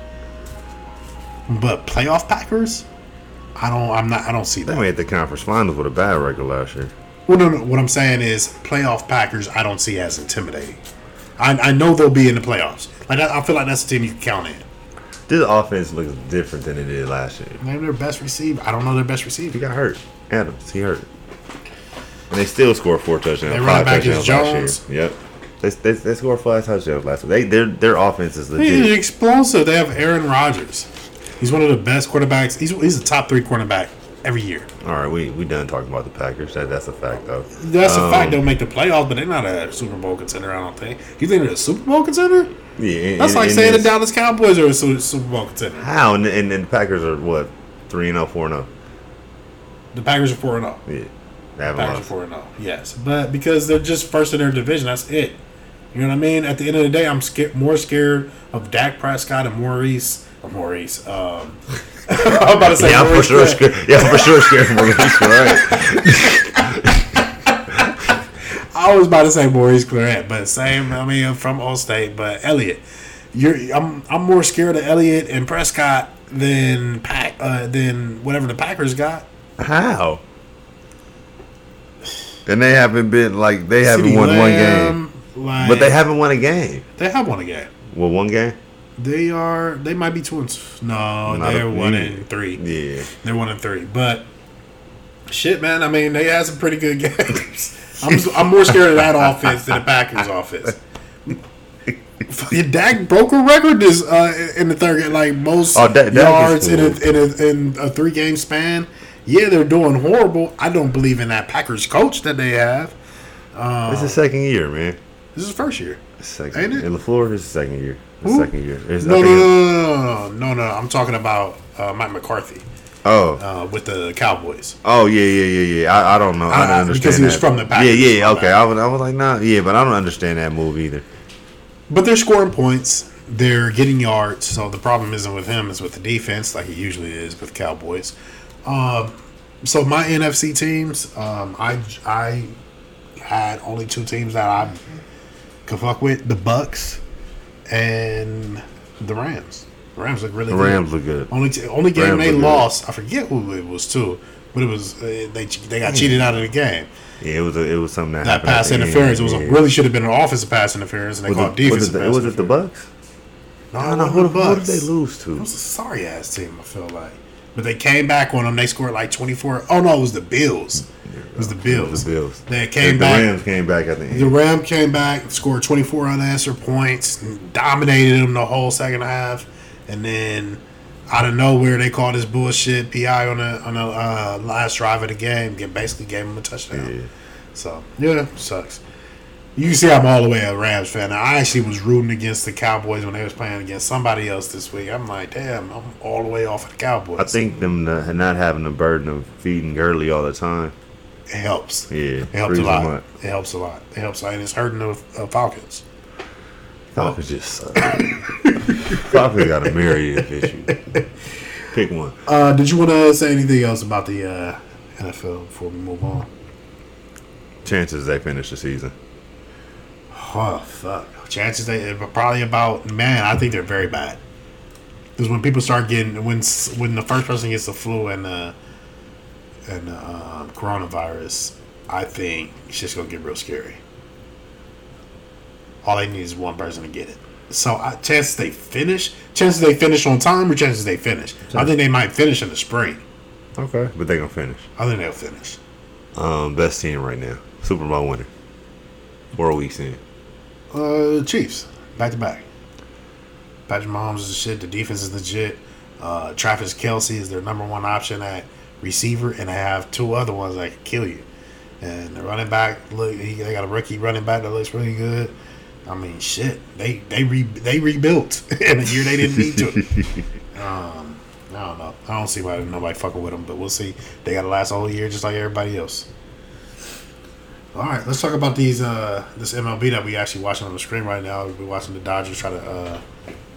B: But playoff Packers, I don't. I'm not. I don't see that.
C: They made the conference finals with a bad record last year.
B: Well, no, no. What I'm saying is, playoff Packers, I don't see as intimidating. I, I know they'll be in the playoffs. Like I, I feel like that's a team you can count in.
C: This offense looks different than it did last year.
B: Name their best receiver. I don't know their best receiver.
C: He got hurt. Adams, he hurt. And they still scored four touchdowns. Five
B: running back is Jones.
C: Yep. They, they, they scored five touchdowns last week. They their their offense is
B: He's explosive. They have Aaron Rodgers. He's one of the best quarterbacks. He's he's a top three quarterback every year.
C: All right, we we done talking about the Packers. That that's a fact though.
B: That's a
C: Um,
B: fact. They'll make the playoffs, but they're not a Super Bowl contender. I don't think. You think they're a Super Bowl contender?
C: Yeah, and-
B: That's like
C: and
B: saying the Dallas Cowboys are a Super Bowl contender.
C: How and, and, the Packers are what three and 0, 4 and oh? 0.
B: The Packers are four and zero.
C: Yeah, they haven't
B: Packers are four and zero. Yes, but because they're just first in their division, that's it. You know what I mean? At the end of the day, I'm scared, more scared of Dak Prescott and Maurice. Maurice. Um, I'm about to say
C: Yeah, I'm for sure scared. Yeah, I'm for sure scared from Maurice. Right.
B: I was about to say Maurice Clarett, but same. I mean, from Allstate, but Elliott. You're, I'm, I'm more scared of Elliott and Prescott than Pack, uh, than whatever the Packers got.
C: How? And they haven't been like they haven't
B: CeeDee
C: won one game,
B: like,
C: but they haven't won a game.
B: they have won a game.
C: Well, one game.
B: They are. They might be twins. no.
C: Not
B: they're
C: a-
B: one
C: yeah.
B: and three.
C: Yeah,
B: They're one and three. But shit, man. I mean, they had some pretty good games. I'm I'm more scared of that offense than the Packers offense. Fucking Dak broke a record this uh, in the third, like most
C: Oh, Dak is
B: yards in a, in a in a three game span. Yeah, they're doing horrible. I don't believe in that Packers coach that they have.
C: it's the second year, man.
B: This is first year.
C: Second.
B: Ain't it?
C: In Lafleur, the second year. The
B: Who?
C: second year. It's,
B: No, no, no, no, no, no, no. I'm talking about uh, Mike McCarthy
C: Oh,
B: uh, with the Cowboys.
C: oh yeah, yeah, yeah, yeah. I, I don't know. I,
B: I-
C: don't
B: I-
C: understand
B: because he was
C: that.
B: from the Packers,
C: Yeah, yeah. Okay. I was, I was like, nah, yeah, but I don't understand that move either.
B: but they're scoring points. They're getting yards. So the problem isn't with him; it's with the defense, like it usually is with Cowboys. Um, so my NFC teams, um, I I had only two teams that I could fuck with: the Bucs and the Rams. The Rams look really
C: The
B: good.
C: Rams look good.
B: Only t- only game
C: Rams
B: they
C: look good.
B: lost. I forget who it was too, but it was uh, they they got cheated out of the game.
C: Yeah, it was a, it was something that,
B: That pass
C: the end,
B: interference. It was a, really should have been an offensive pass interference, and they
C: Was
B: called
C: it,
B: defensive
C: was it, was it the. Bucks?
B: No,
C: No,
B: it
C: no. Who,
B: the
C: who did they lose
B: It
C: to?
B: was a sorry ass team. I feel like, but they came back on them. They scored like twenty four. Oh no, it was the Bills. It was the Bills.
C: The Bills.
B: They came
C: the
B: back.
C: Rams came back at the end.
B: The Ram came back, scored 24 unanswered points, dominated them the whole second half, and then out of nowhere they called this bullshit PI on the on the uh, last drive of the game. Get basically gave them a touchdown.
C: Yeah.
B: So yeah, sucks. You can see I'm all the way a Rams fan. Now, I actually was rooting against the Cowboys when they was playing against somebody else this week. I'm like, damn, I'm all the way off of the Cowboys.
C: I think them not having the burden of feeding Gurley all the time.
B: it helps.
C: Yeah,
B: It helps a lot. It helps a lot. It helps, and it's hurting the uh, Falcons.
C: Falcons just suck. Falcons got a myriad of issues. Pick one.
B: Uh, did you want to say anything else about the uh, NFL before we move on?
C: Chances they finish the season.
B: Oh fuck! Chances they uh, probably about man. I think they're very bad. Because when people start getting when when the first person gets the flu and uh, and uh, um, coronavirus, I think it's just gonna get real scary. All they need is one person to get it. So uh, chances they finish, chances they finish on time, or chances they finish. I think they might finish in the spring.
C: Okay, but they gonna finish.
B: I think they'll finish.
C: Um, best team right now, Super Bowl winner. Four weeks in.
B: Uh, Chiefs, back to back. Patrick Mahomes is the shit. The defense is legit. Uh, Travis Kelce is their number one option at receiver, and they have two other ones that can kill you. And the running back, look, he, they got a rookie running back that looks really good. I mean, shit, they they re, they rebuilt in a year they didn't need to. um, I don't know. I don't see why nobody fucking with them, but we'll see. They got to last a whole year just like everybody else. All right, let's talk about these uh, this MLB that we actually watching on the screen right now. We're watching the Dodgers try to uh,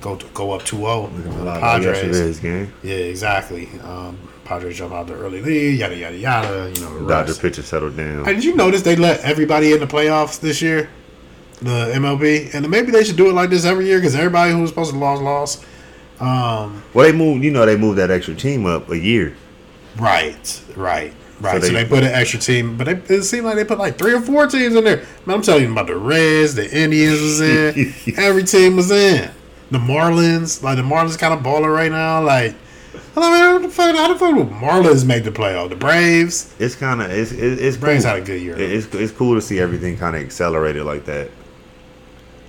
B: go to, go up 2-0.
C: Like
B: Padres.
C: game.
B: Yeah, exactly. Um, Padres jump out the early lead. Yada yada yada. You know the
C: Dodger pitcher settled down.
B: Hey, did you notice they let everybody in the playoffs this year? The MLB, and maybe they should do it like this every year because everybody who was supposed to lose lost. Um,
C: Well, they moved. You know, they moved that extra team up a year.
B: right, right, right. So
C: they-
B: they, put an extra team, but they, it seemed like they put like three or four teams in there. Man, I'm telling you about the Reds, the Indians was in, every team was in. The Marlins, like the Marlins, kind of baller right now. Like, I mean, how the fuck, how the fuck would Marlins make the playoff? The Braves,
C: It's kind of it's it's, it's
B: Braves
C: cool.
B: had a good year.
C: It's it's cool to see everything kind of accelerated like that.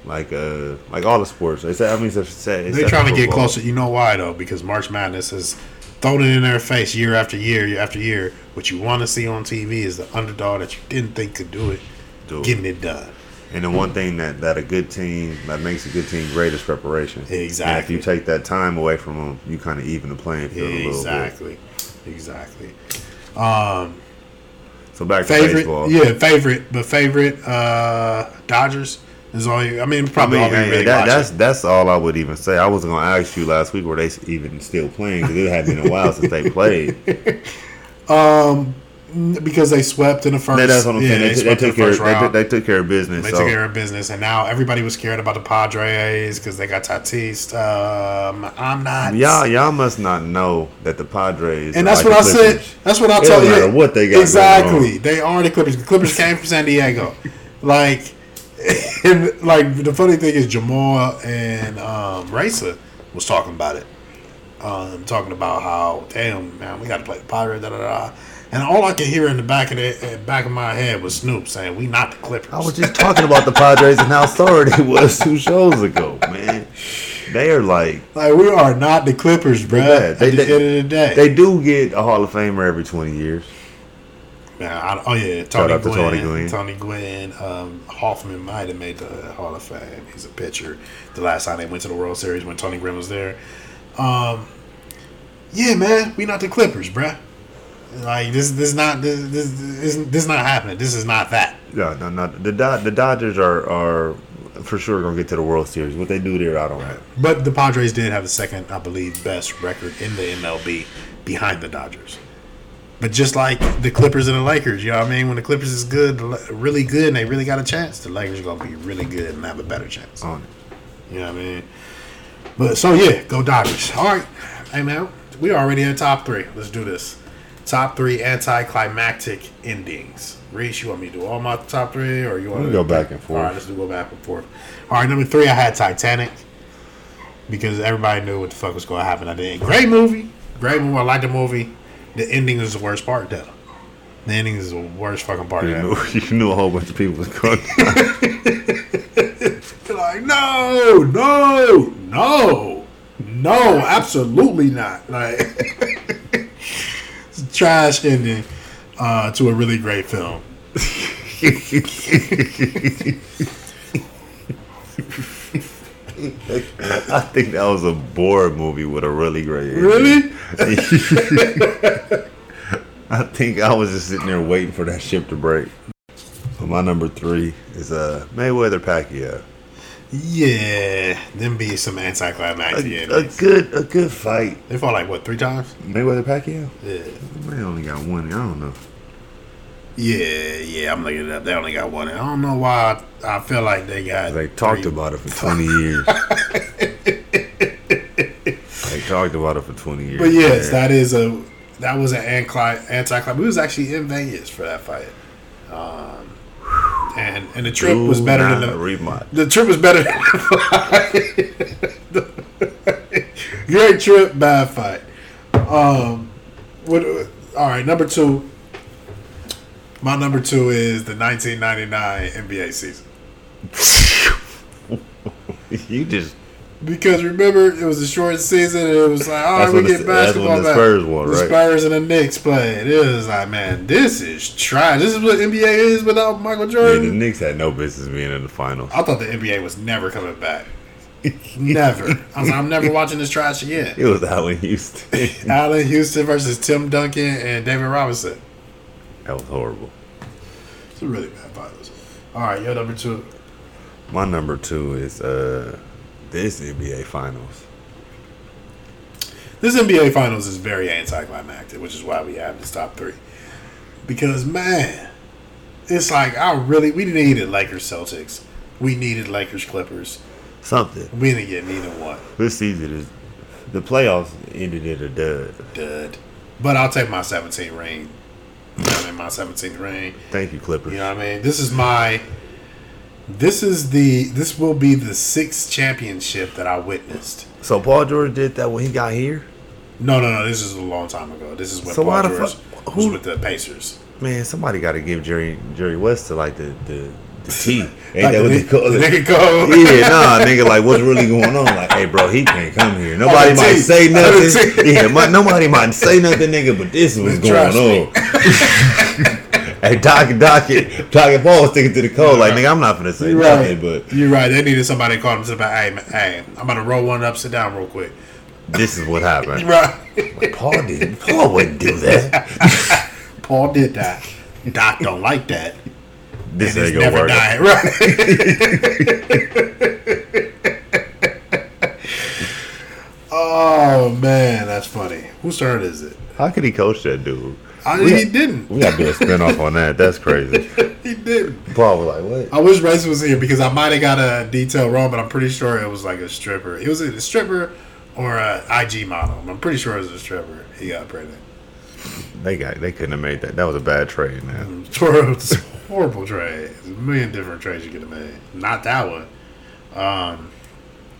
C: Like uh, like all the sports. It's, I mean, it's, it's, it's
B: They're trying to get closer. You know why though? Because March Madness has thrown it in their face year after year, year after year. What you want to see on TV is the underdog that you didn't think could do it,
C: Do it.
B: getting it done.
C: And the one thing that, that a good team that makes a good team great is preparation.
B: Exactly.
C: And if you take that time away from them, you kind of even the playing field a little bit.
B: Exactly, exactly. Um,
C: So back to baseball.
B: yeah, favorite, but favorite uh, Dodgers is all. You, I mean,
C: I
B: probably
C: mean,
B: all we really
C: that, that's that's all I would even say. I wasn't gonna ask you last week were they even still playing because it had been a while since they played.
B: because they swept in the first.
C: That- that's what I'm
B: yeah,
C: saying. They,
B: they
C: took- they took
B: the
C: care.
B: first
C: They they took care of business.
B: They
C: so
B: took care of business, and now everybody was scared about the Padres because they got Tatis. Um, I'm not.
C: y'all y'all must not know that the Padres.
B: and that's
C: like
B: what I said. That's what I told you.
C: what they got
B: exactly. They are the Clippers. The Clippers came from San Diego. Like, and like the funny thing is Jamal and um, Racer was talking about it. Um, talking about how damn man, we got to play the Pirates. Da, da, da. And all I could hear in the back of the back of my head was Snoop saying, "We not the Clippers."
C: I was just talking about the Padres and how sorry they was two shows ago, man. They are like
B: like we are not the Clippers, bro.
C: bad.
B: At the
C: they-
B: end of the day,
C: they do get a Hall of Famer every twenty years.
B: Yeah, I, oh yeah,
C: Shout
B: Tony
C: out to
B: Gwynn.
C: Tony Gwynn.
B: Tony Gwynn. Um, Hoffman might have made the Hall of Fame. He's a pitcher. The last time they went to the World Series when Tony Gwynn was there. Um, yeah, man, we not the Clippers, bruh. Like this, this is not this this, this, this is not happening. This is not that.
C: Yeah, no, no. The Dod- the Dodgers are are for sure gonna get to the World Series. What they do there, I don't know.
B: But the Padres did have the second, I believe, best record in the MLB behind the Dodgers. But just like the Clippers and the Lakers, you know what I mean? When the Clippers is good, really good, and they really got a chance, the Lakers are gonna be really good and have a better chance.
C: On it.
B: You know what I mean? But so yeah, go Dodgers. All right, hey man, we already in top three. Let's do this. Top three anticlimactic endings. Reese, you want me to do all my top three, or you want to
C: go back and forth.
B: All right, let's do go back and forth. All right, number three, I had Titanic because everybody knew what the fuck was going to happen I end. Great movie, great movie. I like the movie. The ending is the worst part, though. The ending is the worst fucking part
C: You knew, you knew a whole bunch of people was going.
B: You're like, no, no, no, no, absolutely not. Like, it's a trash ending uh, to a really great film.
C: I think that was a bored movie with a really great. ending.
B: Really?
C: I think I was just sitting there waiting for that ship to break. But my number three is uh Mayweather Pacquiao.
B: Yeah, them be some anticlimactic
C: A, a good a good fight.
B: They fought like what three times?
C: Mayweather Pacquiao.
B: Yeah,
C: They only got one. I don't know.
B: Yeah, yeah. I'm looking it up. They only got one. I don't know why. I, I feel like they got.
C: They talked
B: three.
C: about it for twenty years. they talked about it for twenty years.
B: But yes, that is a that was an anti. We was actually in Vegas for that fight, um, and and the trip was better than the
C: rematch.
B: the trip was better than the fight. Great trip, bad fight. Um, what? All right, number two. My number two is the 1999 NBA season.
C: You just
B: Because remember, it was a short season, and it was like, all right, we get
C: the-
B: basketball
C: the
B: back.
C: Spurs won,
B: The
C: right?
B: Spurs and the Knicks played. It was like, man, this is trash. This is what NBA is without Michael
C: yeah, the
B: Jordan.
C: Knicks had no business being in the finals.
B: I thought the NBA was never coming back. never. I was like, I'm never watching this trash again.
C: It was Allan Houston.
B: Allan Houston versus Tim Duncan and David Robinson.
C: That was horrible.
B: It's a really bad finals. All right, your number two.
C: My number two is uh this NBA finals.
B: This NBA Finals is very anticlimactic, which is why we have this top three. Because man, it's like I really we needed Lakers Celtics, we needed Lakers Clippers.
C: Something.
B: We didn't get neither one.
C: This season is the playoffs ended in a dud.
B: Dud. But I'll take my 17 ring. You know I mean? My 17th ring.
C: Thank you, Clippers.
B: You know what I mean? This is my. This is the. This will be the sixth championship that I witnessed.
C: So Paul George did that when he got here?
B: No, no, no. This is a long time ago. This is when
C: So
B: Paul George
C: fuck-
B: was with the Pacers.
C: Man, somebody got to give Jerry Jerry West to like the, the T. Ain't
B: Like
C: that what they
B: nigga-
C: call it?
B: nigga code.
C: Yeah, nah, nigga, like what's really going on? Like, hey, bro, he can't come here. Nobody might
B: T.
C: say nothing. Yeah, my, nobody might say nothing, nigga, but this is what's going
B: me.
C: on. hey, Doc, Doc, Doc and Paul sticking to the code. Like, nigga, I'm not gonna say
B: You're
C: nothing,
B: right.
C: but
B: You're right. They needed somebody to call them to the back. Hey, man, hey, I'm about to roll one up, sit down real quick.
C: this is what happened.
B: Right.
C: Like, Paul did. Paul wouldn't do that.
B: Paul did that. Doc don't like that.
C: This
B: And
C: ain't gonna
B: never
C: work.
B: died. Right. oh man, that's funny. Whose turn is it?
C: How could he coach that dude?
B: I,
C: We
B: he didn't.
C: We got to do a spinoff on that. That's crazy.
B: He didn't.
C: Paul was like, "What?"
B: I wish Race was here because I might have got a detail wrong, but I'm pretty sure it was like a stripper. It was a stripper or a IG model. I'm pretty sure it was a stripper. He got pregnant.
C: They got. They couldn't have made that. That was a bad trade, man.
B: Horrible trade. A million different trades you could have made. Not that one. Um,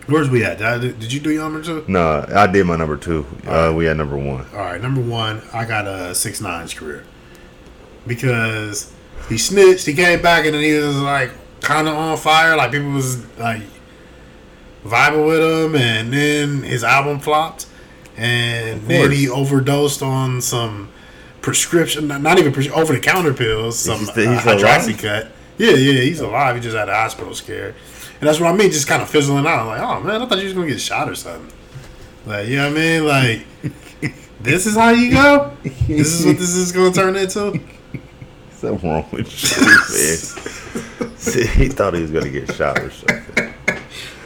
B: where's we at? Did, I, did you do your number two?
C: No, I did my number two. Uh, we had number one.
B: All right, number one, I got a six nine's career because he snitched. He came back and then he was like kind of on fire. Like people was like vibing with him, and then his album flopped, and then he overdosed on some prescription, not not even pres- over the counter pills, some
C: He's
B: uh,
C: he's
B: hydroxycut. Yeah, yeah, he's alive. He just had a hospital scare, and that's what I mean. Just kind of fizzling out. I'm like, oh man, I thought you was gonna get shot or something. Like, you know what I mean? Like, this is how you go. This is what this is gonna turn into.
C: Something wrong with you, man. See, he thought he was gonna get shot or something.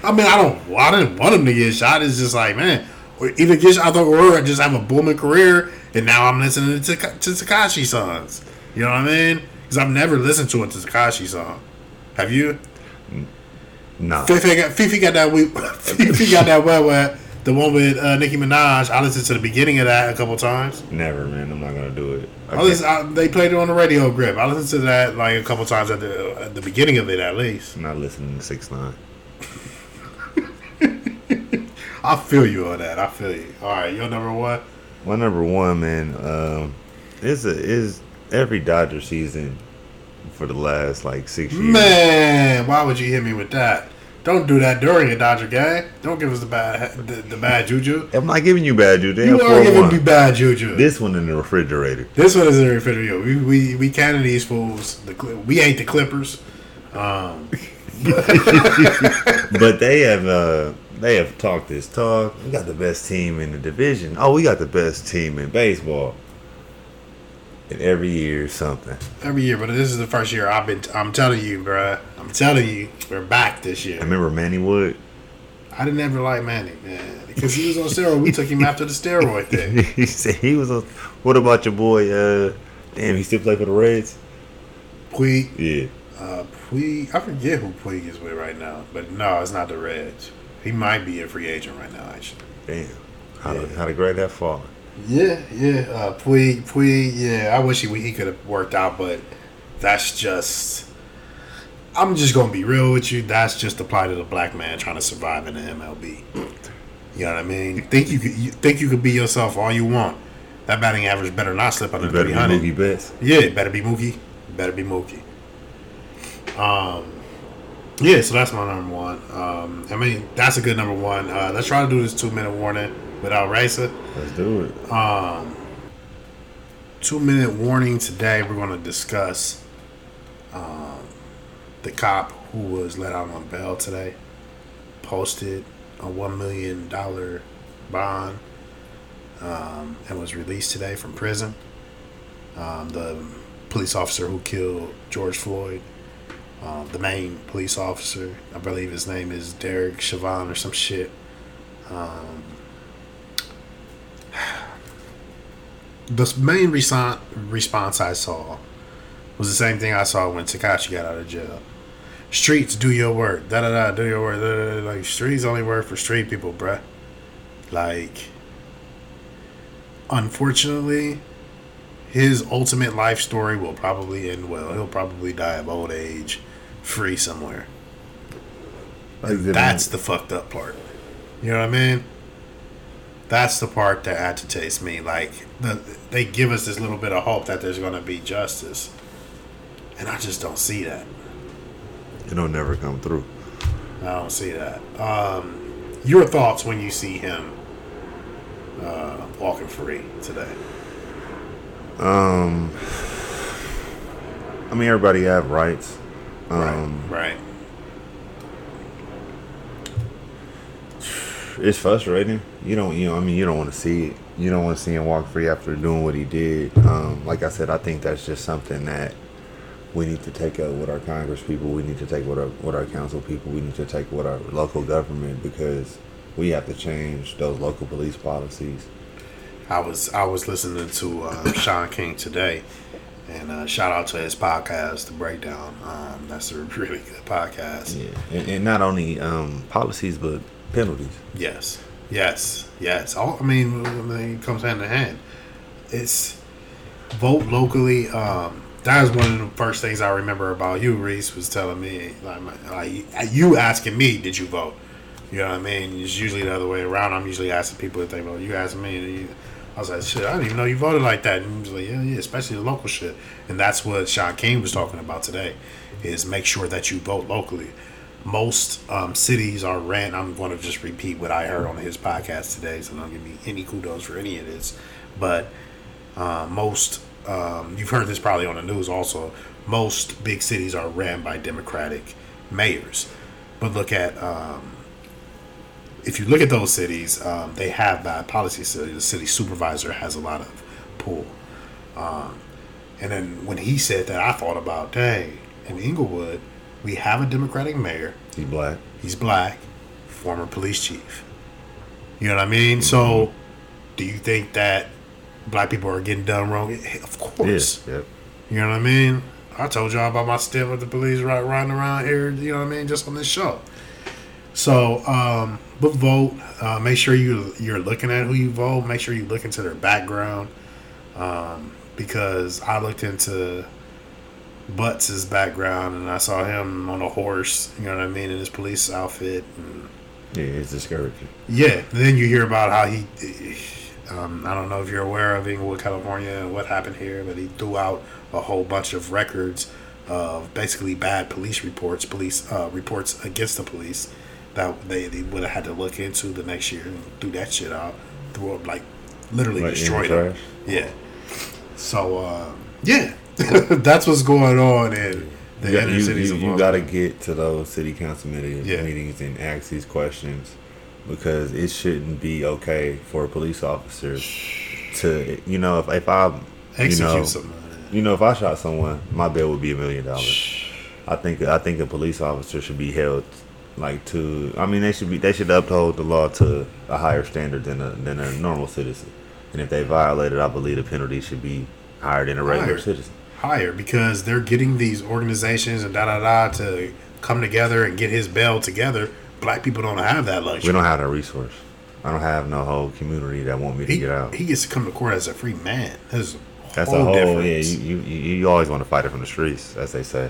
B: I mean, I don't. I didn't want him to get shot. It's just like, man, or either get shot or just have a booming career. And now I'm listening to to Tekashi songs. You know what I mean? Because I've never listened to a Tekashi song. Have you?
C: No.
B: Fifi got Fifi got that we Fifi got that wet wet. The one with uh, Nicki Minaj. I listened to the beginning of that a couple times.
C: Never, man. I'm not gonna do it. I
B: listen, I, they played it on the radio grip. I listened to that like a couple times at the at the beginning of it at least.
C: I'm not listening to six nine.
B: I feel you on that. I feel you. All right, your number one.
C: My number one, man, um, is a, is every Dodger season for the last like six years.
B: Man, why would you hit me with that? Don't do that during a Dodger game. Don't give us the bad the, the bad juju.
C: I'm not giving you bad juju. They
B: You are giving me bad juju. This,
C: one in the refrigerator.
B: This one is in the refrigerator. We we we canning these fools. The we ain't the Clippers. Um,
C: but they have uh they have talked this talk. We got the best team in the division. Oh, we got the best team in baseball. And every year something.
B: every year, but this is the first year I've been. I'm telling you, bruh. I'm telling you, we're back this year.
C: I remember Manny Wood.
B: I didn't ever like Manny, man, because he was on steroid. We took him after the steroid thing.
C: he said he was a. What about your boy? Uh, damn, he still play for the Reds.
B: Puig,
C: Yeah,
B: uh, Puig. I forget who Puig is with right now, but no, it's not the Reds. He might be a free agent right now, actually.
C: damn. How
B: Yeah.
C: how grade that fallen?
B: Yeah, yeah. Uh, Puig, Puig. Yeah, I wish he he could have worked out, but that's just. I'm just gonna be real with you. That's just the plight of the black man trying to survive in the MLB. You know what I mean? Think you could you think you could be yourself all you want. That batting average better not slip under
C: You better be
B: 300.
C: Mookie Betts.
B: Yeah, better be Mookie. Better be Mookie. Um, yeah, so that's my number one. Um, I mean, that's a good number one. Uh, let's try to do this two minute warning without racing.
C: Let's do it.
B: Um, two minute warning today. We're going to discuss um, the cop who was let out on bail today. Posted a one million dollar bond um, and was released today from prison. Um, the police officer who killed George Floyd, um, the main police officer, I believe his name is Derek Chauvin or some shit. Um, the main response I saw was the same thing I saw when Tekashi got out of jail. Streets, do your work. Da da da, do your work. Da, da, da. Like streets only work for street people, bruh. Like, unfortunately, his ultimate life story will probably end well. He'll probably die of old age, free somewhere. That's the fucked up part. You know what I mean? That's the part that agitates me. Like the, they give us this little bit of hope that there's going to be justice, and I just don't see that.
C: it'll never come through.
B: I don't see that. Um, your thoughts when you see him uh, walking free today?
C: Um, I mean, everybody have rights. Um,
B: right, right.
C: it's frustrating. You don't, you know, I mean, you don't want to see it. You don't want to see him walk free after doing what he did. Um, like I said, I think that's just something that we need to take up with our Congress people. We need to take with our with our council people. We need to take with our local government because we have to change those local police policies.
B: I was I was listening to uh, Shaun King today, and uh, shout out to his podcast, The Breakdown. Um, that's a really good podcast.
C: Yeah, and, and not only um, policies but penalties.
B: Yes, yes, yes. All, I mean, I mean, it comes hand in hand. It's vote locally. Um, that was one of the first things I remember about you. Reese was telling me, like, like you asking me, did you vote? You know what I mean? It's usually the other way around. I'm usually asking people if they vote. You asking me, I was like, shit, I didn't even know you voted like that. And he was like, yeah, yeah, especially the local shit. And that's what Shaun King was talking about today, is make sure that you vote locally. Most um, cities are ran. I'm going to just repeat what I heard on his podcast today, so don't give me any kudos for any of this. But uh, most, um, you've heard this probably on the news also. Most big cities are ran by Democratic mayors. But look at um, if you look at those cities, um, they have bad policy. So the city supervisor has a lot of pull. Um, and then when he said that, I thought about, dang, in Inglewood, we have a Democratic mayor.
C: He's black.
B: He's black. former police chief. You know what I mean? So, do you think that black people are getting done wrong? Of course.
C: Yep.
B: You know what I mean? I told y'all about my stint with the police right riding around here, you know what I mean, just on this show. So, um, but vote. Uh, make sure you you're looking at who you vote. Make sure you look into their background. Um, because I looked into Butts' background and I saw him on a horse, you know what I mean, in his police outfit. And
C: Yeah, it's discouraging.
B: yeah, then you hear about how he. Um, I don't know if you're aware of Inglewood, California, and what happened here, but he threw out a whole bunch of records of basically bad police reports, police uh, reports against the police that they, they would have had to look into the next year and threw that shit out, threw up like literally
C: Like
B: destroyed them.
C: trash?
B: Yeah. So um, yeah, that's what's going on in the
C: You, got-
B: inner
C: you,
B: cities
C: you,
B: of
C: you got to get to those city council meetings,
B: Yeah.
C: meetings and ask these questions because it shouldn't be okay for a police officer to, you know, if, if I, you
B: execute
C: know,
B: something.
C: you know, if I shot someone, my bill would be a million dollars. I think I think a police officer should be held like to. I mean, they should be they should uphold the law to a higher standard than a than a normal citizen. And if they violate it, I believe the penalty should be higher than a regular
B: Higher.
C: citizen.
B: higher because they're getting these organizations and da da da to come together and get his bail together. Black people don't have that luxury.
C: We don't have that resource. I don't have no whole community that want me to
B: he,
C: get out.
B: he gets to come to court as a free man. That's,
C: That's
B: whole
C: a whole
B: difference.
C: yeah. You, you you you always want to fight it from the streets, as they say.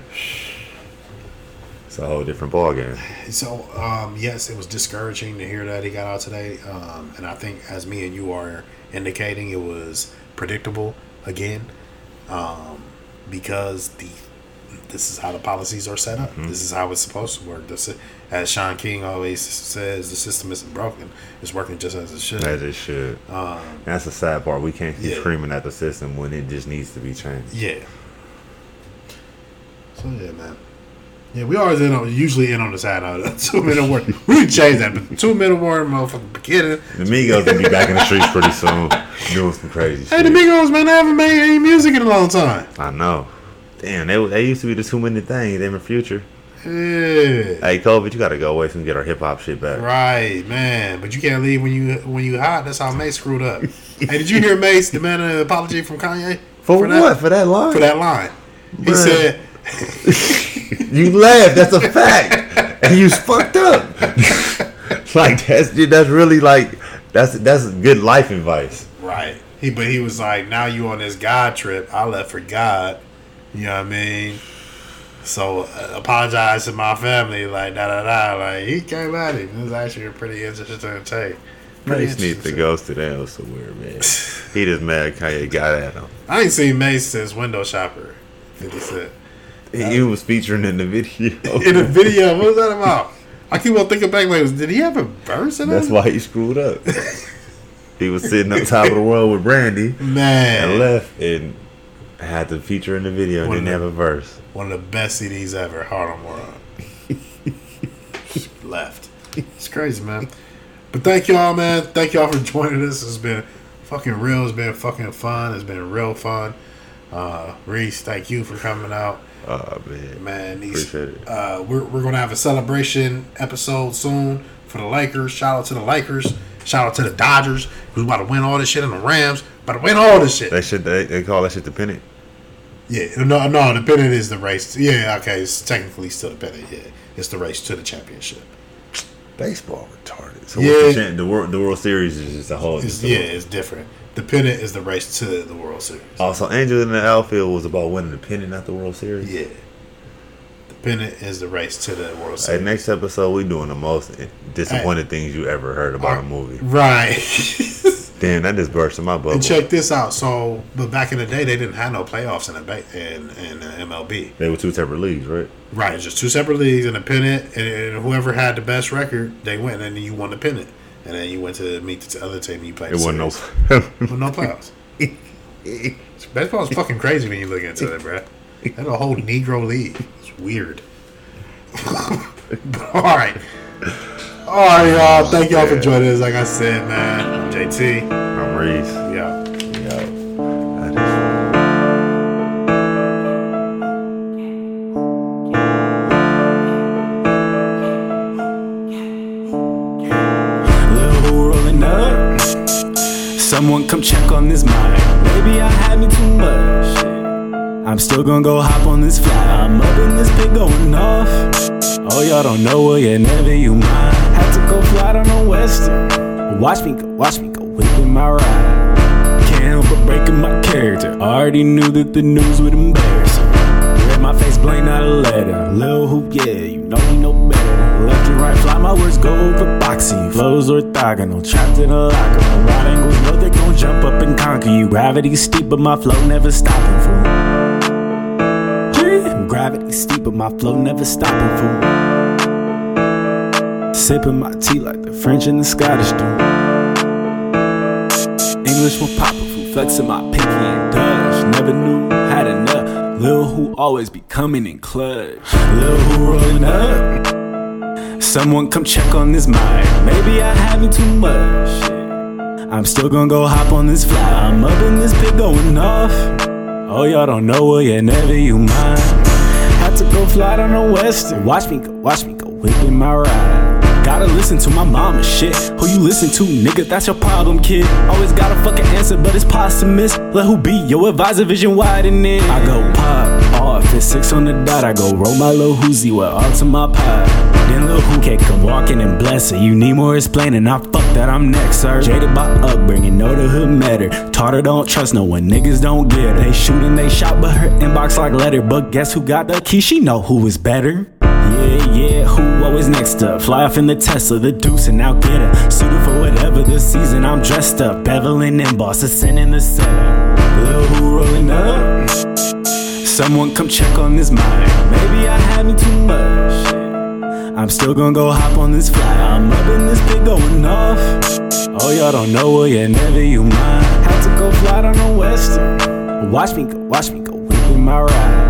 C: It's a whole different ball game.
B: So um, yes, it was discouraging to hear that he got out today, um, and I think as me and you are indicating, it was predictable again, um, because the this is how the policies are set up.
C: Mm-hmm.
B: This is how it's supposed to work. This, as Shaun King always says, the system isn't broken; it's working just as it should.
C: As it should.
B: Um,
C: That's the sad part. We can't keep
B: Yeah.
C: screaming at the system when it just needs to be changed.
B: Yeah. So yeah, man. Yeah, we always in on, usually in on the side of the two minute warning. We change that, but two minute warning, motherfucking beginning.
C: The Migos gonna be back in the streets pretty soon, doing some crazy
B: Hey,
C: shit.
B: the Migos, man, they haven't made any music in a long time.
C: I know. Damn, they, they used to be the two minute thing. They in the future.
B: Yeah.
C: Hey, COVID, you gotta go away so we can get our hip hop shit back.
B: Right, man. But you can't leave when you when you hot. That's how Mase screwed up. hey, did you hear Mase demand an apology from Kanye
C: For,
B: that,
C: what? For that line?
B: For that line, he said,
C: You laughed. That's a fact. and you fucked up. like that's that's really like that's that's good life advice.
B: Right. He but he was like, now you on this God trip. I left for God. You know what I mean? So uh, apologize to my family, like da da da. Like he came at him. It was actually a pretty interesting take. Pretty
C: Mase needs to go sit down somewhere, man. he just mad Kanye got at him.
B: I ain't seen Mase since Window Shopper. Fifty Cent
C: He was featuring in the video.
B: in the video. What was that about? I keep on thinking back. Like, did he have a verse in
C: That's
B: it?
C: why he screwed up. he was sitting up top of the world with Brandy and
B: Man,
C: left and had to feature in the video and
B: One
C: didn't
B: of
C: have a verse.
B: one of the best CDs ever. Harlem World. Left. It's crazy, man. But thank y'all, man. Thank y'all for joining us. It's been fucking real. It's been fucking fun. It's been real fun. Uh, Reese, thank you for coming out,
C: Oh man.
B: man. These,
C: Appreciate it.
B: uh, we're we're gonna have a celebration episode soon for the Lakers. Shout out to the Lakers. Shout out to the Dodgers, who's about to win all this shit, and the Rams about to win all this shit.
C: They should they, they call that shit the pennant.
B: Yeah, no, no. The pennant is the race. Yeah, okay. It's technically still the pennant. Yeah, it's the race to the championship.
C: Baseball retarded. So
B: Yeah.
C: what's the, the world the World Series is just a whole
B: It's, yeah, it's different. The pennant is the race to the World Series.
C: Oh, also, Angel in the outfield was about winning the pennant, not the World Series.
B: Yeah, the pennant is the race to the World
C: Hey,
B: Series.
C: next episode we doing the most disappointed things you ever heard about a movie.
B: Right.
C: Damn, that just burst in my bubble.
B: and check this out. So, but back in the day, they didn't have no playoffs in the ba- in, in the MLB.
C: They were two separate leagues, right?
B: Right, it's just two separate leagues and a pennant, and, whoever had the best record, they went, and then you won the pennant, and then you went to meet the other team. You played.
C: It wasn't no.
B: no playoffs. Baseball is fucking crazy when you look into it, bruh. That's a whole Negro league. It's weird. all right. All right, y'all. Oh, Thank y'all for joining us. Like I said, man, I'm JT.
C: I'm Reese.
B: Yeah.
A: Someone come check on this mic. Maybe I had me too much. I'm still gonna go hop on this fly. I'm up in this pit going off. Oh, y'all don't know, well, yeah, never you mind. Had to go fly on the western. Watch me go, watch me go, whipping my ride. Can't help but breaking my character. Already knew that the news would embarrass her. Read my face blank, not a letter. Lil Hoop, yeah, you know me no better. Left and right, fly my words go over boxing. Flows orthogonal, trapped in a locker. Right angles, know they gon' jump up and conquer you. Gravity's steep, but my flow never stopping fool. Gravity steep, but my flow never stopping fool. Sipping my tea like the French and the Scottish do. English will pop a fool, flexing my pinky and Dutch. Never knew, had enough. Lil who always be coming in clutch. Lil who rolling up. Someone come check on this mind. Maybe I me too much. I'm still gonna go hop on this fly. I'm up in this pit going off. Oh, y'all don't know, well, yeah, never you mind. Go fly on the western. Watch me go, watch me go, whipping my ride. Gotta listen to my mama shit. Who you listen to, nigga? That's your problem, kid. Always got a fucking answer, but it's posthumous. Let who be your advisor, vision widening. I go pop it's six on the dot. I go roll my little hoozy with all to my pot. Then Lil Who come walking and bless her. You need more explaining. I fuck that I'm next, sir. Jaded by upbringing, know the hood matter. Taught her don't trust no one, niggas don't get her. They shoot and they shot, but her inbox like letter. But guess who got the key? She know who is better. Yeah, yeah, who always next up? Fly off in the Tesla, the deuce, and now get her. Suited for whatever this season, I'm dressed up. Beveling in boss, ascending the center. Lil who rolling up. Someone come check on this mind. Maybe I had me too much. I'm still gonna go hop on this fly. I'm in this pit going off. Oh, y'all don't know, well, yeah, never you mind. Had to go fly on the western. Watch me go, watch me go, whipping my ride.